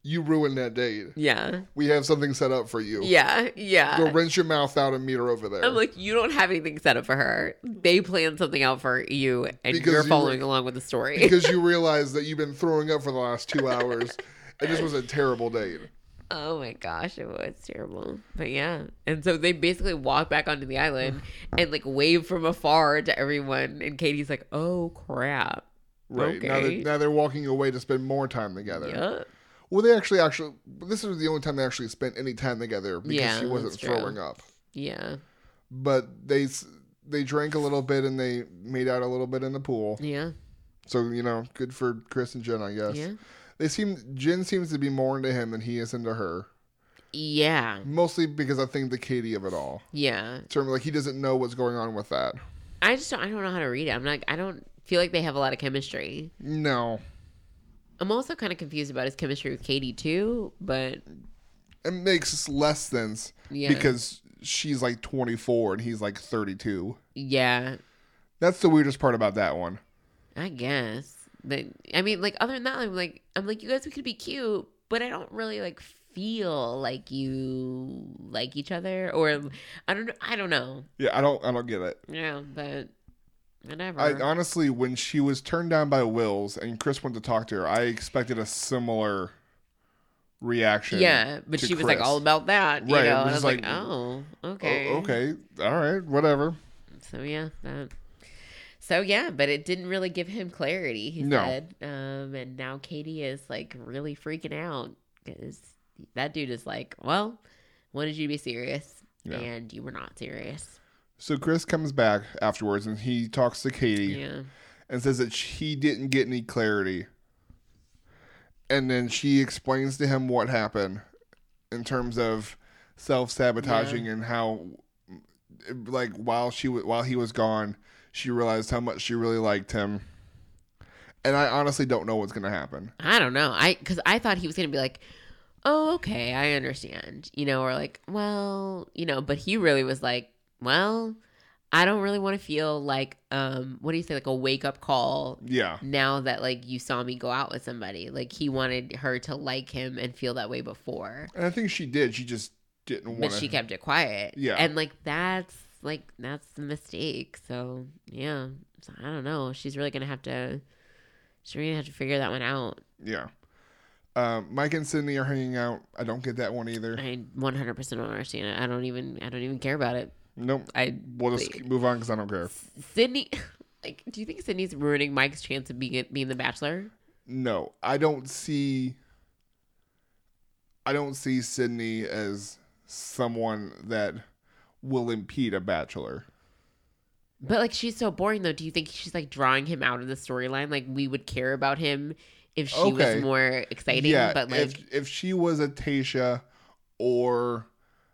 you ruined that date. yeah, We have something set up for you. yeah, yeah. Go rinse your mouth out and meet her over there." I'm like, you don't have anything set up for her. They planned something out for you, and Because you're you following along with the story. because you *laughs* realize that you've been throwing up for the last 2 hours. and this was a terrible date. Oh my gosh, it was terrible. But yeah, and so they basically walk back onto the island *sighs* and like wave from afar to everyone, and Katie's like, "Oh crap." Right. Now, Okay. that, now they're walking away to spend more time together. Yeah. Well, they actually actually this was the only time they actually spent any time together because Yeah, she wasn't throwing up. Yeah. But they they drank a little bit and they made out a little bit in the pool. Yeah. So you know, good for Chris and Jen, I guess. Yeah. They seem Jen seems to be more into him than he is into her. Yeah. Mostly because I think the Katie of it all. Yeah. In terms of, like he doesn't know what's going on with that. I just don't, I don't know how to read it. I'm like I don't feel like they have a lot of chemistry. No, I'm also kind of confused about his chemistry with Katie too, but it makes less sense yeah. because she's like 24 and he's like 32. yeah, That's the weirdest part about that one. I guess. I mean like other than that I'm like I'm like you guys we could be cute, but I don't really like feel like you like each other or I don't I don't know. Yeah, I don't I don't get it. Yeah, but whatever. I honestly, when she was turned down by Wills and Chris went to talk to her, I expected a similar reaction. yeah, but she was like all about that, you Right, it know. And I was like, like, oh, Oh, okay. okay, all right, whatever. So yeah, that. So yeah, but it didn't really give him clarity. He No. said, um, and now Katie is like really freaking out because that dude is like, well, wanted you to be serious, Yeah. and you were not serious. So Chris comes back afterwards and he talks to Katie Yeah, and says that he didn't get any clarity. And then she explains to him what happened in terms of self sabotaging and how, like, while she wa- while he was gone, she realized how much she really liked him. And I honestly don't know what's gonna happen. I don't know. I because I thought he was gonna be like, oh, okay, I understand, you know, or like, well, you know, but he really was like, well, I don't really want to feel like, um, what do you say, like a wake up call Yeah, now that like you saw me go out with somebody. Like he wanted her to like him and feel that way before. and I think she did. She just didn't want But she kept it quiet. Yeah. And like that's like that's the mistake. So yeah, so, I don't know. She's really gonna have to. She's really gonna have to figure that one out. Yeah. Um, Mike and Sydney are hanging out. I don't get that one either. I 100% don't understand it. I don't even. I don't even care about it. Nope. I We'll just move on because I don't care. Sydney. *laughs* Like, do you think Sydney's ruining Mike's chance of being being the Bachelor? No, I don't see. I don't see Sydney as someone that will impede a bachelor. But like, she's so boring though. Do you think she's like drawing him out of the storyline? Like, we would care about him if she Okay. was more exciting. yeah, but like, if if she was a Tasha or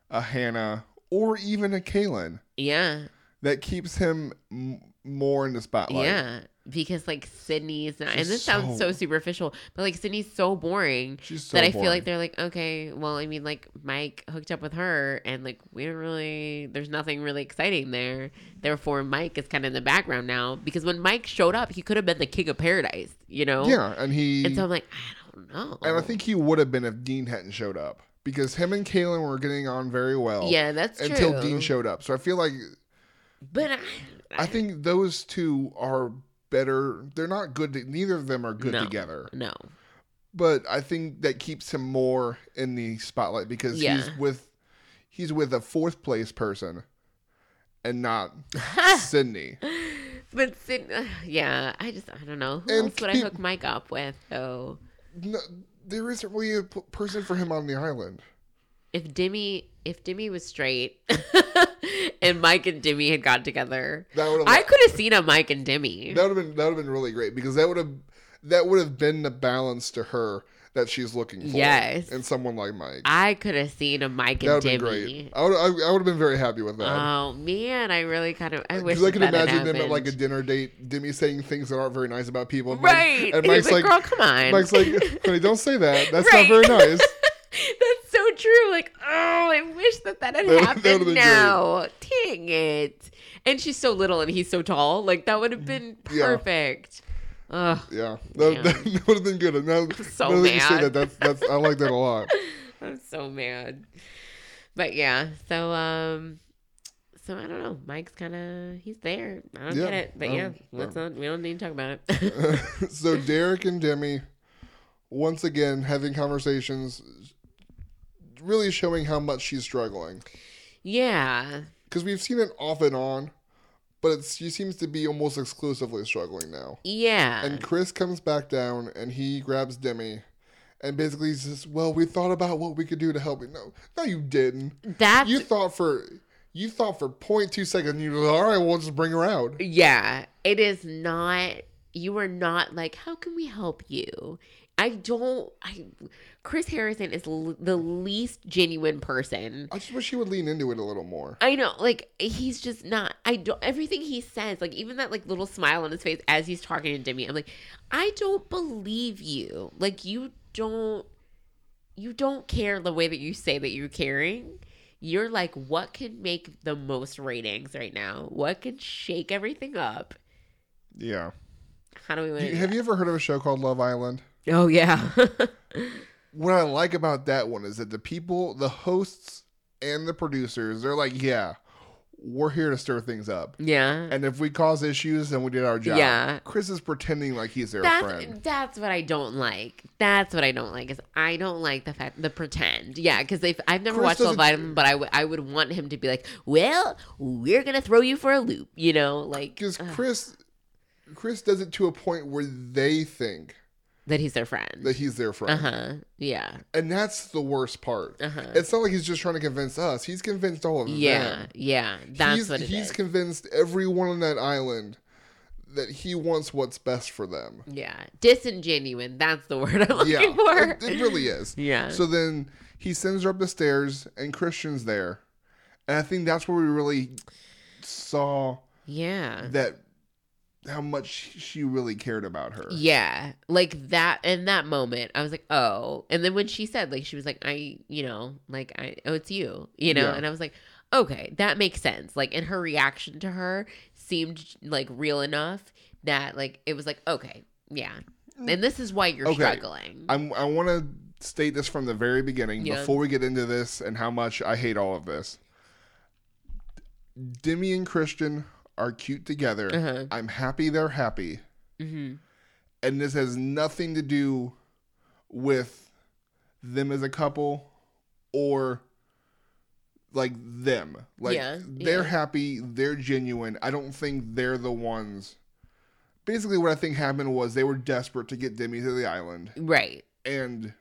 a Hannah or even a Caelynn, yeah, that keeps him m- more in the spotlight. yeah. Because like Sydney's not, and this sounds so- so superficial, but like Sydney's so boring so that I feel like they're like, okay, well, I mean, like Mike hooked up with her, and like we don't really, there's nothing really exciting there. Therefore, Mike is kind of in the background now because when Mike showed up, he could have been the king of paradise, you know? yeah, and he And so I'm like, I don't know. and I think he would have been if Dean hadn't showed up because him and Caelynn were getting on very well. yeah, that's until true. Dean showed up. So I feel like But I, I think those two are better. They're not good. To, neither of them are good No. together. no, But I think that keeps him more in the spotlight because Yeah. he's with he's with a fourth place person, and not *laughs* Sydney. but Sid, uh, yeah, I just I don't know who And else would I hook Mike up with though. No, there isn't really a person for him on the island. If Demi, if Demi was straight, *laughs* and Mike and Demi had got together, That I could have seen a Mike and Demi. that would have been that would have been really great because that would have that would have been the balance to her that she's looking for. Yes. and someone like Mike. I could have seen a Mike that and would have been Demi. great. I would I, I would have been very happy with that. Oh man, I really kind of I wish I had imagine them at like a dinner date, Demi saying things that aren't very nice about people. and right. and And Mike's like, like, "Girl, come on." Mike's like, honey, don't say that. That's *laughs* Right. not very nice. *laughs* *laughs* That's so true. Like, oh, I wish that that had That- that happened been now. Dang it. And she's so little and he's so tall. Like, that would have been Yeah. perfect. Ugh. Yeah, that, Yeah. that *laughs* would have been good. Now, So now that mad. that, that's that's I like that a lot. *laughs* I'm so mad. But yeah, so um so I don't know. Mike's kind of he's there. I don't Yeah, get it, but um, yeah, let's um. not. We don't need to talk about it. so Derek and Demi, once again having conversations, really showing how much she's struggling. yeah, Because we've seen it off and on, but it's, she seems to be almost exclusively struggling now. yeah, And Chris comes back down and he grabs Demi. And basically says, "Well, we thought about what we could do to help you." No, no, you didn't. that's You thought for you thought for 0.2 seconds. You were all right. We'll just bring her out. yeah. It is not. You are not like. How can we help you? I don't. I. Chris Harrison is l- the least genuine person I just wish he would lean into it a little more. I know, like he's just not. I don't. Everything he says, like even that like little smile on his face as he's talking to Demi, I'm like, I don't believe you. Like you don't, you don't care the way that you say that you're caring. You're like, what can make the most ratings right now? What can shake everything up? Yeah. How do we Do you- have you ever heard of a show called Love Island? oh yeah, *laughs* What I like about that one is that the people, the hosts and the producers, they're like, yeah, we're here to stir things up. yeah. And if we cause issues, then we did our job. Yeah. Chris is pretending like he's their That's friend. that's what I don't like. That's what I don't like is I don't like the fact the pretend. Yeah, because if I've never Chris watched Love Island, but I would I would want him to be like, well, we're gonna throw you for a loop. You know, like Because Chris, Chris does it to a point where they think that he's their friend. that he's their friend. Uh huh. Yeah. and that's the worst part. Uh huh. It's not like he's just trying to convince us; he's convinced all of Yeah. them. Yeah. Yeah. That's he's, what it is. he's convinced everyone on that island that he wants what's best for them. yeah. Disingenuine. That's the word I'm looking yeah, for. it, it really is. *laughs* yeah. So then he sends her up the stairs, and Christian's there, and I think that's where we really saw yeah. that how much she really cared about her. Yeah, like that in that moment, I was like, oh. And then when she said, like, she was like, I, you know, like, I, oh, it's you, you know, Yeah. and I was like, okay, that makes sense. Like, and her reaction to her seemed like real enough that, like, it was like, okay, yeah. Mm. And this is why you're Okay. struggling. I'm, I want to state this from the very beginning Yeah. before we get into this and how much I hate all of this. Demi and Christian are cute together. Uh-huh. I'm happy they're happy. hmm And this has nothing to do with them as a couple or like them. Like Yeah, they're yeah. happy, they're genuine. I don't think they're the ones. Basically, what I think happened was they were desperate to get Demi to the island, Right. and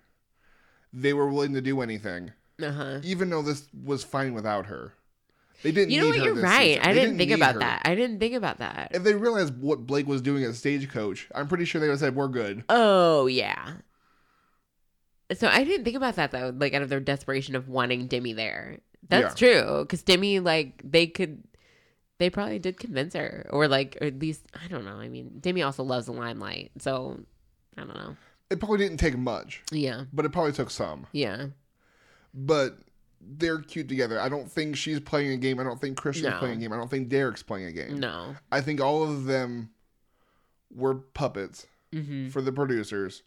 they were willing to do anything, Uh huh. even though this was fine without her. They didn't. You know need what? You're right. season. I They didn't think about her. that. I didn't think about that. If they realized what Blake was doing as stagecoach, I'm pretty sure they would have said, "We're good." Oh yeah. So I didn't think about that though. Like out of their desperation of wanting Demi there, that's true. Because Demi, like, they could, they probably did convince her, or like, or at least I don't know. I mean, Demi also loves the limelight, so I don't know. It probably didn't take much, Yeah, but it probably took some. yeah, But they're cute together. I don't think she's playing a game. I don't think Christian's No. playing a game. I don't think Derek's playing a game. no. I think all of them were puppets hmm for the producers,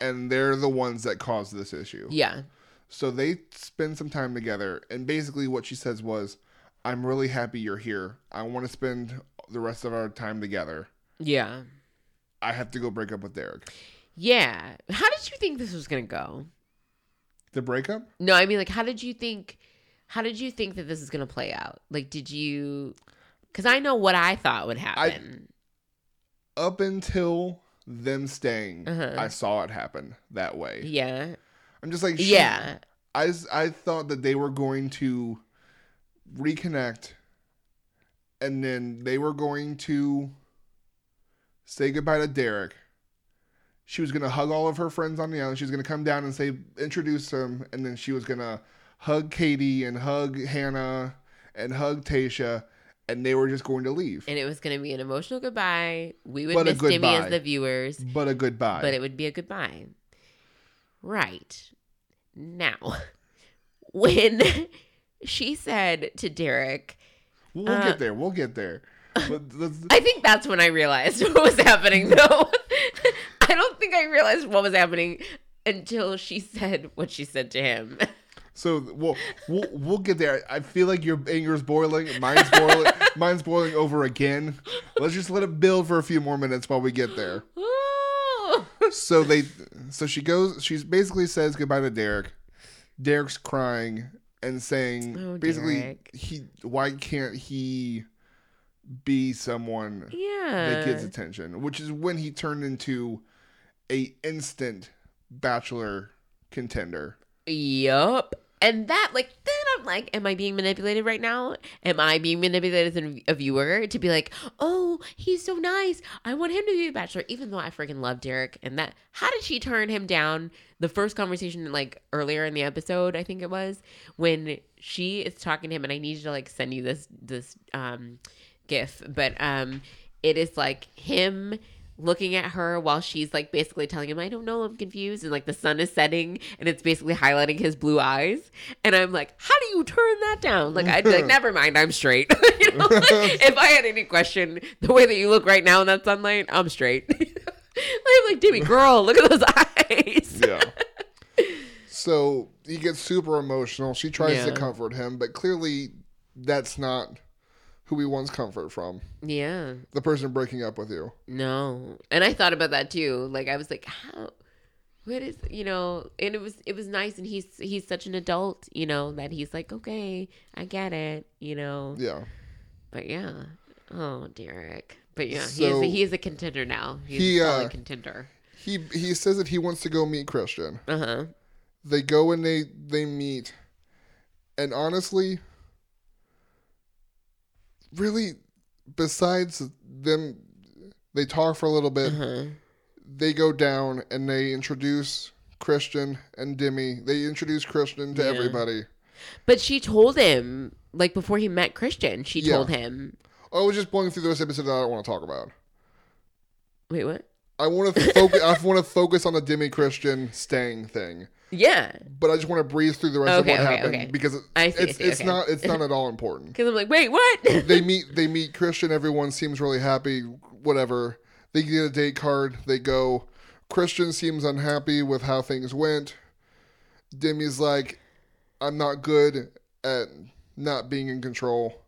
and they're the ones that caused this issue. Yeah, So they spend some time together, and basically what she says was, "I'm really happy you're here. I want to spend the rest of our time together. yeah, I have to go break up with Derek." yeah. How did you think this was gonna go? The breakup? No, I mean, like, how did you think? How did you think that this is gonna play out? Like, did you? Because I know what I thought would happen. Up until them staying, Uh-huh. I saw it happen that way. yeah, I'm just like, yeah, I thought that they were going to reconnect and then they were going to say goodbye to Derek. She was going to hug all of her friends on the island. She was going to come down and say, introduce them. And then she was going to hug Katie and hug Hannah and hug Tasha. And they were just going to leave. and it was gonna be an emotional goodbye. We would But miss goodbye. as the viewers, But a goodbye. but it would be a goodbye. Right now, *laughs* when *laughs* she said to Derek, we'll uh, get there. We'll get there. *laughs* I think that's when I realized what was happening. Though I don't think I realized what was happening until she said what she said to him. So we'll we'll we'll get there. I feel like your anger's boiling. Mine's boiling. *laughs* mine's boiling over again. Let's just let it build for a few more minutes while we get there. So they, so she goes. She basically says goodbye to Derek. Derek's crying and saying, Oh, basically, Derek. he why can't he be someone yeah. that gets attention? Which is when he turned into a instant bachelor contender. Yup. And that, like, then I'm like, am I being manipulated right now? Am I being manipulated as a viewer to be like, oh, he's so nice. I want him to be a bachelor, even though I freaking love Derek. And that, how did she turn him down? The first conversation, like earlier in the episode, I think it was, when she is talking to him, and I need to like send you this this um gif, but um, it is like him looking at her while she's like basically telling him, I don't know, I'm confused. And like the sun is setting and it's basically highlighting his blue eyes. And I'm like, how do you turn that down? Like, I'd be like, *laughs* never mind, I'm straight. *laughs* you know? *laughs* if I had any question, the way that you look right now in that sunlight, I'm straight. I'm like, Demi, girl, look at those eyes. Yeah. so he gets super emotional. She tries to comfort him, but clearly that's not who we wants comfort from. Yeah. The person breaking up with you. No. And I thought about that too. Like I was like, how what is you know, and it was it was nice and he's he's such an adult, you know, that he's like, Okay, I get it, you know. Yeah. But yeah. Oh, Derek. But yeah, he So- is a, he is a contender now. He's He, a uh, contender. He he says that he wants to go meet Christian. Uh-huh. They go and they they meet. And honestly, really besides them they talk for a little bit. Uh-huh. They go down and they introduce Christian and Demi. They introduce Christian to Yeah. everybody. But she told him, like before he met Christian, she Yeah. told him I was just blowing through this episode that I don't want to talk about. Wait, what? I want to focus. I want to focus on the Demi Christian staying thing, Yeah. but I just want to breeze through the rest Okay, of what okay, happened okay. because I see, I it's see, it's not it's *laughs* not at all important. Because I'm like, wait, what? *laughs* they *laughs* meet they meet Christian. Everyone seems really happy. Whatever. They get a date card. They go. Christian seems unhappy with how things went. Demi's like, I'm not good at not being in control.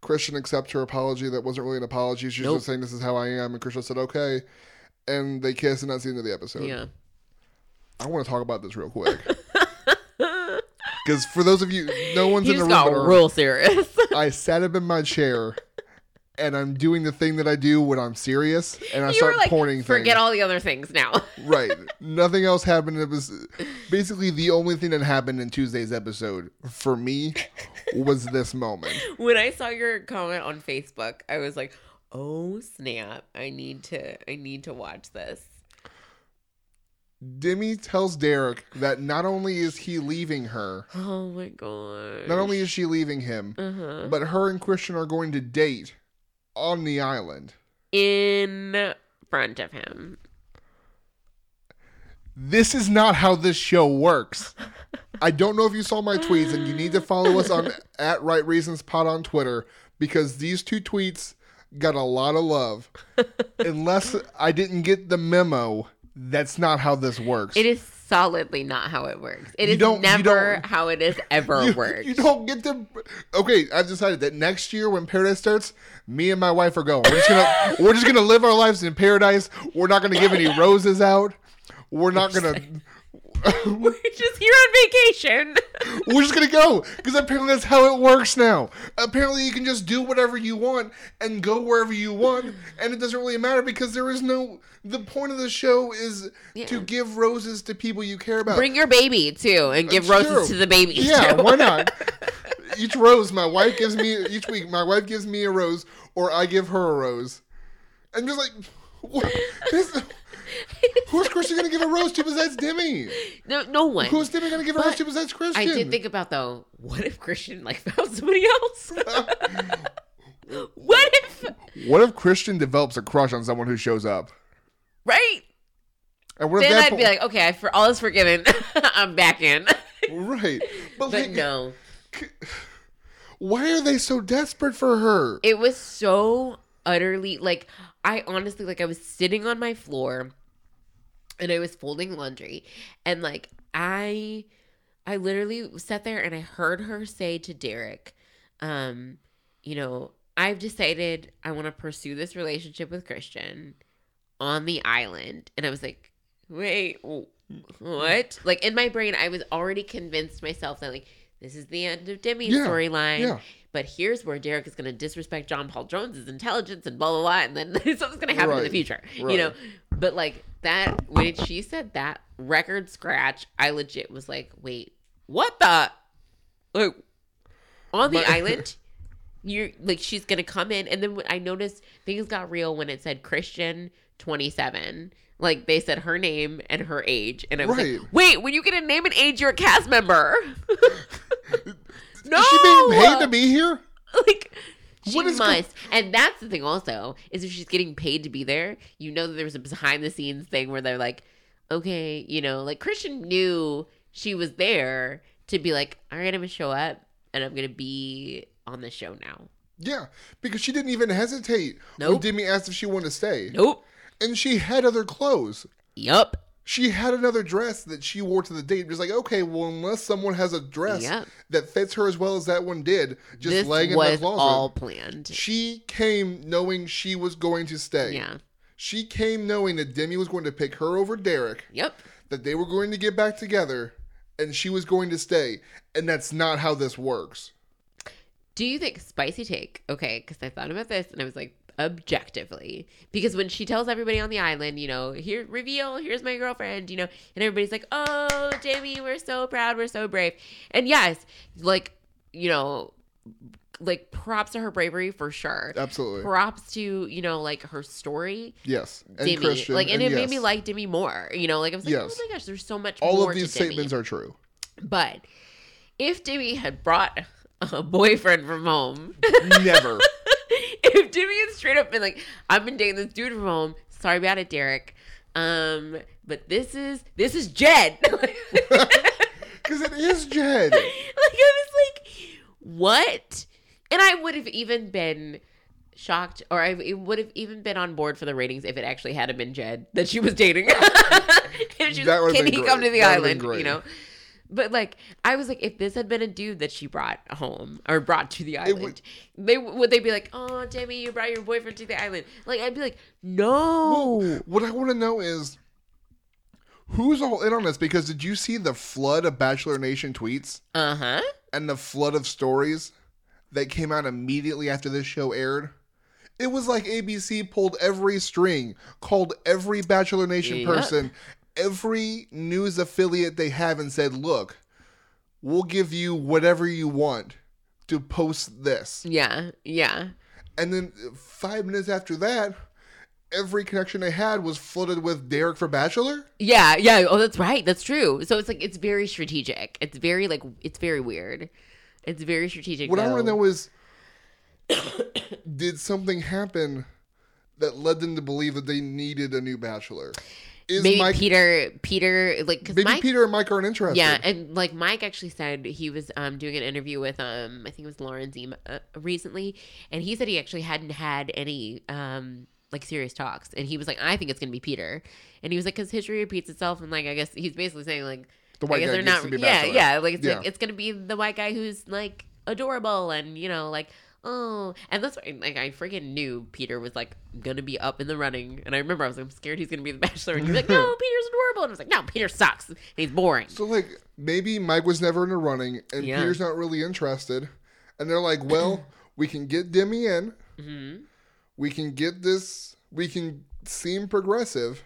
Christian accepts her apology. That wasn't really an apology. She's Nope. just saying this is how I am, and Christian said okay, and they kiss, and that's the end of the episode. Yeah. I want to talk about this real quick *laughs* because for those of you, no one's in the room. got are- real serious. *laughs* I sat up in my chair. And I'm doing the thing that I do when I'm serious, and I you start like, pointing forget things. all the other things now. *laughs* Right. Nothing else happened. It was basically the only thing that happened in Tuesday's episode for me was this moment. when I saw your comment on Facebook, I was like, "Oh snap! I need to, I need to watch this." Demi tells Derek that not only is he leaving her, Oh my god! not only is she leaving him, uh huh but her and Christian are going to date on the island. in front of him. This is not how this show works. *laughs* I don't know if you saw my tweets, and you need to follow us on *laughs* at Right Reasons Pod on Twitter because these two tweets got a lot of love. *laughs* Unless I didn't get the memo, that's not how this works. It is solidly not how it works. It You is never how it is ever *laughs* you, worked. you don't get to. Okay, I've decided that next year when Paradise starts, me and my wife are going. We're just gonna we're just gonna live our lives in paradise. We're not gonna give any roses out. We're not gonna. *laughs* We're just here on vacation. We're just gonna go because apparently that's how it works now. Apparently, you can just do whatever you want and go wherever you want, and it doesn't really matter because there is no. The point of the show is to give roses to people you care about. Bring your baby too, and give That's roses true. to the baby. Yeah, why not? *laughs* Each rose, my wife gives me each week. My wife gives me a rose, or I give her a rose. And just like, *laughs* what? This, *laughs* who's Christian gonna give a rose to besides Demi? no, no one. Who's Demi gonna give a rose But to besides Christian? I did think about though. What if Christian like *laughs* found somebody else? *laughs* what if? What if Christian develops a crush on someone who shows up? Right? And what if Then that I'd po- be like, okay, I- for all is forgiven. I'm back in. right? But, but like, no, why are they so desperate for her? it was so utterly like I honestly like I was sitting on my floor and I was folding laundry and like I I literally sat there and I heard her say to Derek, um, you know, I've decided I want to pursue this relationship with Christian on the island. And I was like, wait, what? Like in my brain, I was already convinced myself that like this is the end of Demi's Yeah, storyline. yeah. But here's where Derek is going to disrespect John Paul Jones's intelligence and blah blah blah, and then *laughs* something's going to happen in the Right, future, you know. But like that, when she said that record scratch, I legit was like, wait, what the? Like on the But- *laughs* island, you're like she's gonna come in, and then when I noticed things got real when it said Christian twenty seven. Like they said her name and her age, and I was Right. like, "Wait, when you get a name and age, you're a cast member." no, *laughs* *laughs* Is she being paid to be here? like she What is go- must and that's the thing also is if she's getting paid to be there you know that there's a behind the scenes thing where they're like okay you know like christian knew she was there to be like all right i'm gonna show up and i'm gonna be on the show now Yeah, because she didn't even hesitate when Nope. Demi asked if she wanted to stay. nope And she had other clothes. yup She had another dress that she wore to the date. Just like, okay, well, unless someone has a dress Yep. that fits her as well as that one did, just this laying in the was closet. all planned She came knowing she was going to stay. yeah She came knowing that Demi was going to pick her over Derek, yep that they were going to get back together, and she was going to stay. And that's not how this works. Do you think spicy take? Okay, because I thought about this and I was like, objectively, because when she tells everybody on the island, you know, here reveal, here's my girlfriend, you know, and everybody's like, oh, Jamie, we're so proud, we're so brave, and yes, like, you know, like props to her bravery for sure. Absolutely. Props to you know like her story, Yes. And Demi. Christian. like, and, it made me like Demi more. You know, like I was like, oh Yes. oh my gosh, there's so much. All of these statements are true. But if Demi had brought a boyfriend from home, Never. *laughs* *laughs* if Demi had straight up been like, I've been dating this dude from home. Sorry about it, Derek. Um, but this is this is Jed. *laughs* Because it is Jed. *laughs* Like I was like, what? And I would have even been shocked, or I would have even been on board for the ratings if it actually had been Jed that she was dating. if she was, can he great. come to the That island? You know. But like, I was like, if this had been a dude that she brought home or brought to the island, would- they would they be like, "Oh, Demi, you brought your boyfriend to the island." Like, I'd be like, "No." What I want to know is who's all in on this? Because did you see the flood of Bachelor Nation tweets Uh huh. and the flood of stories that came out immediately after this show aired? It was like ABC pulled every string, called every Bachelor Nation Yep. person, every news affiliate they have, and said, Look, we'll give you whatever you want to post this. Yeah. Yeah. And then uh, five minutes after that, every connection they had was flooded with Derek for Bachelor. Yeah. Yeah. Oh, that's right. That's true. So it's like it's very strategic. It's very like it's very weird. It's very strategic. What I want to know is, *coughs* did something happen that led them to believe that they needed a new Bachelor? Is maybe Mike, Peter, Peter, like maybe Mike, Peter and Mike aren't interested? yeah, and like Mike actually said he was um doing an interview with um I think it was Lauren Zima uh, recently, and he said he actually hadn't had any um like serious talks, and he was like, I think it's gonna be Peter, and he was like, because history repeats itself, and like I guess he's basically saying like The I white guess guy they're not, to be yeah, Bachelor. yeah, like it's Yeah. like it's gonna be the white guy who's like adorable and you know like oh and that's why like I freaking knew Peter was like gonna be up in the running. And I remember I was like, I'm scared he's gonna be the *laughs* bachelor. And you're like no *laughs* Peter's adorable. And I was like no Peter sucks. And he's boring. So like maybe Mike was never in the running, and Yeah. Peter's not really interested, and they're like, well, *clears throat* we can get Demi in, hmm we can get this, we can seem progressive,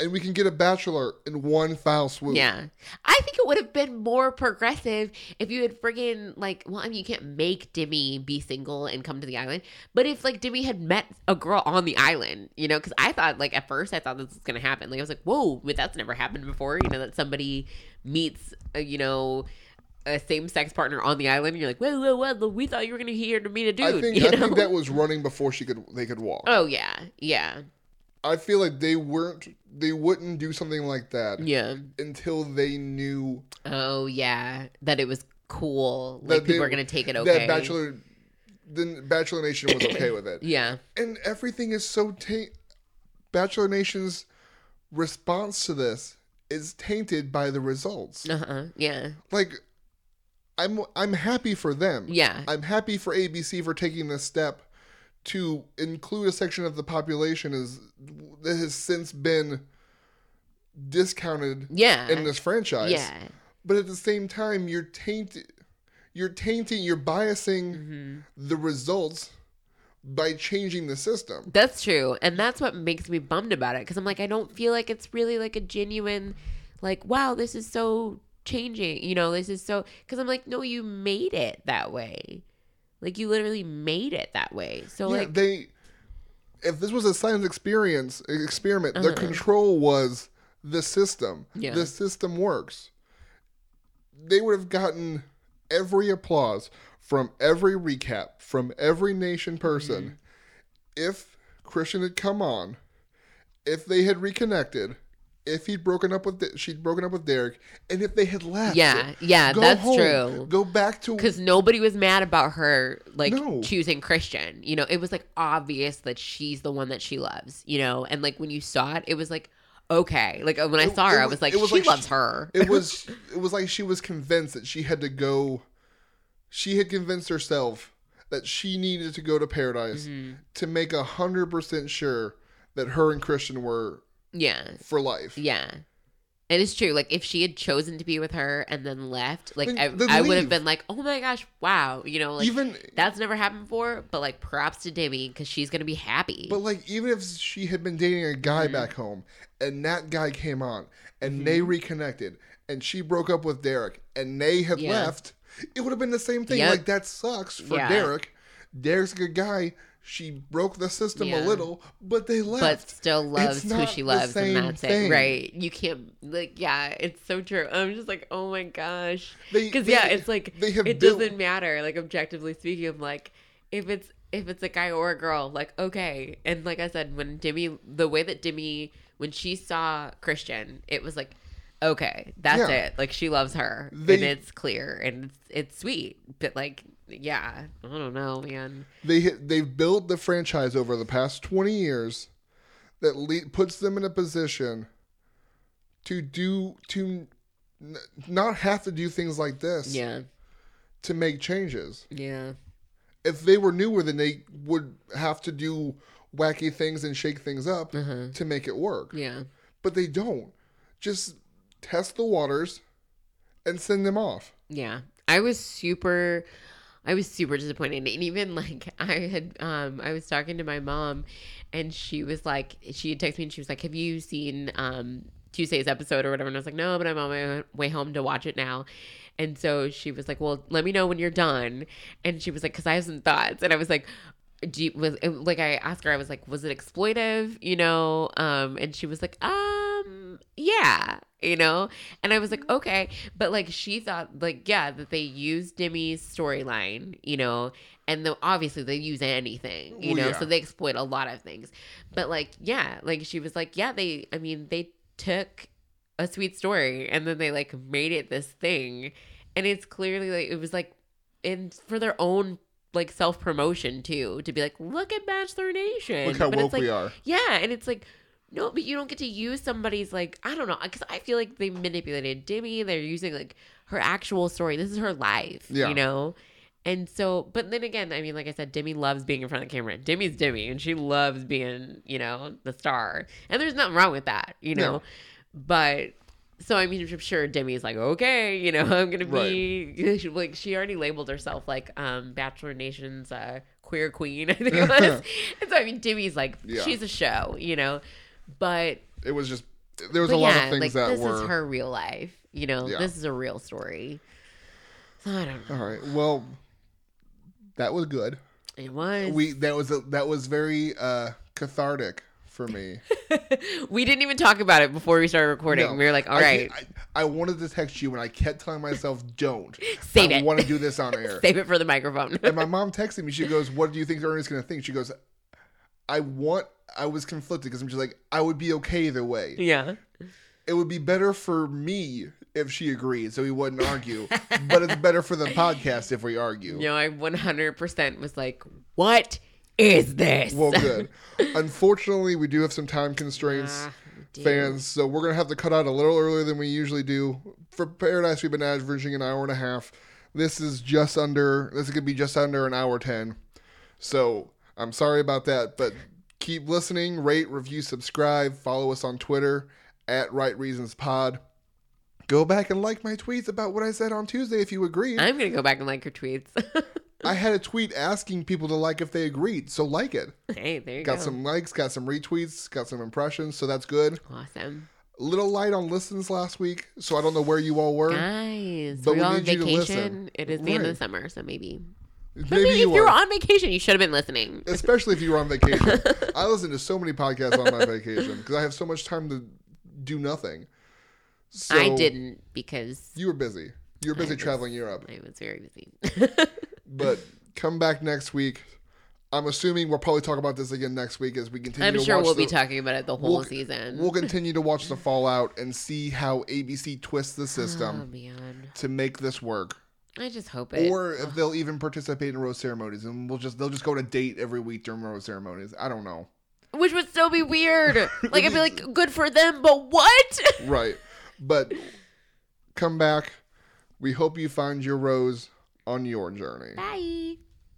and we can get a Bachelor in one foul swoop. yeah. I think it would have been more progressive if you had friggin' like well I mean you can't make Demi be single and come to the island but if like Demi had met a girl on the island you know because I thought like at first I thought this was gonna happen. Like I was like whoa but that's never happened before you know that somebody meets uh, you know a same-sex partner on the island and you're like whoa whoa whoa we thought you were gonna here to meet a dude *laughs* I think I think that was running before she could they could walk. oh yeah. Yeah I feel like they weren't they wouldn't do something like that yeah. until they knew oh yeah. That it was cool. That like people they- are gonna take it okay. That Bachelor then Bachelor Nation was okay with it. *coughs* yeah. And everything is so taint Bachelor Nation's response to this is tainted by the results. uh-huh. Yeah. Like I'm I'm happy for them. yeah. I'm happy for ABC for taking this step to include a section of the population is that has since been discounted yeah in this franchise. yeah But at the same time, you're tainted. You're tainting. You're biasing hmm the results by changing the system. That's true. And that's what makes me bummed about it. Cause I'm like, I don't feel like it's really like a genuine, like, wow, this is so changing. You know, this is so. Cause I'm like, no, you made it that way. Like, you literally made it that way. So, yeah, like, they. If this was a science experience experiment, the Uh-huh. control was the system. Yeah. The system works. They would have gotten every applause from every recap from every nation person Mm-hmm. if Kristian had come on, if they had reconnected, if he'd broken up with she'd broken up with Derek, and if they had left. yeah, yeah, that's home. true. Go back to Because nobody was mad about her, like, No. choosing Kristian. You know, it was like obvious that she's the one that she loves, you know? And like, when you saw it, it was like, okay. Like, when I It- saw her, it I was- was like, it was she like loves she- her. it *laughs* was it was like she was convinced that she had to go she had convinced herself that she needed to go to paradise Mm-hmm. to make a hundred percent sure that her and Kristian were yeah. for life. Yeah. And it's true. Like if she had chosen to be with her and then left, like Then- I, then I would have been like, oh my gosh, wow, you know, like even that's never happened before. But like, props to Demi because she's gonna be happy. but like even if she had been dating a guy Mm-hmm. back home and that guy came on and they reconnected and she broke up with Derek and they had Yeah. left, it would have been the same thing. Yep. Like that sucks for Yeah. Derek. Derek's a good guy. She broke the system Yeah. a little, but they left. but still loves who she loves, and that's thing. it, right? You can't like, yeah, it's so true. I'm just like, oh my gosh, because yeah, it's like they have it built- doesn't matter. Like objectively speaking, I'm like, if it's if it's a guy or a girl, like okay. And like I said, when Demi, the way that Demi, when she saw Kristian, it was like, okay, that's Yeah. it. Like she loves her, and it's clear and it's it's sweet. But like, yeah, I don't know, man. they they've built the franchise over the past 20 years that le- puts them in a position to do to n- not have to do things like this Yeah. to make changes. Yeah. If they were newer, then they would have to do wacky things and shake things up Uh-huh. to make it work. Yeah. But they don't. Just test the waters and send them off. Yeah. I was super I was super disappointed. And even *laughs* like I had um I was talking to my mom and she was like she had texted me and she was like, Have you seen um Tuesday's episode or whatever? And I was like, No, but I'm on my way home to watch it now. And so she was like, Well, let me know when you're done. And she was like, Because I have some thoughts. And I was like, do you, was it, like I asked her, I was like, was it exploitive? You know, um, and she was like, um, yeah, you know, and I was like, mm-hmm. okay, but like she thought, like, yeah, that they used Demi's storyline, you know, and the, obviously they use anything, you know, yeah. so they exploit a lot of things, but like, yeah, like she was like, yeah, they, I mean, they took a sweet story and then they like made it this thing, and it's clearly like it was like in for their own like self promotion too to be like look at Bachelor Nation. Look how But it's woke like, we are. Yeah, and it's like no, but you don't get to use somebody's like I don't know because I feel like they manipulated Demi. They're using like her actual story. This is her life. Yeah. you know. And so, but then again, I mean, like I said, Demi loves being in front of the camera. Demi's Demi, and she loves being, you know, the star. And there's nothing wrong with that, you know. No. But so I mean, I'm sure Demi's like, okay, *laughs* you know, I'm gonna be *laughs* like she already labeled herself like um Bachelor Nation's uh, queer queen. *laughs* I think it was. and so I mean, Demi's like Yeah. she's a show, you know. But, It was just there was a lot of things like that this were is her real life. You know, Yeah. this is a real story. So I don't know. all right. Well, that was good. It was. We that was a, that was very uh cathartic for me. *laughs* we didn't even talk about it before we started recording. No. we were like, all I right, I, I wanted to text you and I kept telling myself, "Don't." Save I it. want to do this on *laughs* air. save it for the microphone. and my mom texted me. She goes, "What do you think Ernest's gonna think?" She goes, "I want." I was conflicted because I'm just like, I would be okay either way. yeah. It would be better for me if she agreed, so we wouldn't argue. but it's better for the podcast if we argue. You know, I 100% was like, what is this? Well, good. *laughs* Unfortunately, we do have some time constraints, Ah, fans, so we're gonna have to cut out a little earlier than we usually do. For Paradise, we've been averaging an hour and a half. This is just under. This is gonna be just under an hour ten. So I'm sorry about that, but keep listening, rate, review, subscribe, follow us on Twitter at Right Reasons Pod. Go back and like my tweets about what I said on Tuesday if you agree. I'm going to go back and like your tweets. *laughs* I had a tweet asking people to like if they agreed, so like it. hey, there you Got go. Got some likes, got some retweets, got some impressions, so that's good. Awesome. Little light on listens last week, so I don't know where you all were. Guys, But we're we all on need you to listen. vacation. It is the end of the summer, so maybe. Maybe, Maybe if you you were on vacation, you should have been listening. especially if you were on vacation. *laughs* I listen to so many podcasts on my vacation because I have so much time to do nothing. So I didn't because You were busy. You were busy was- traveling Europe, I was very busy. *laughs* but come back next week. I'm assuming we'll probably talk about this again next week as we continue. I'm to sure watch we'll the, be talking about it the whole we'll- season. We'll continue to watch the *laughs* fallout and see how ABC twists the oh system man, to make this work. I just hope it. or if they'll even participate in rose ceremonies and we'll just they'll just go to date every week during rose ceremonies i don't know Which would still be weird. *laughs* Like I'd be like, good for them, but what? *laughs* right but come back we hope you find your rose on your journey Bye.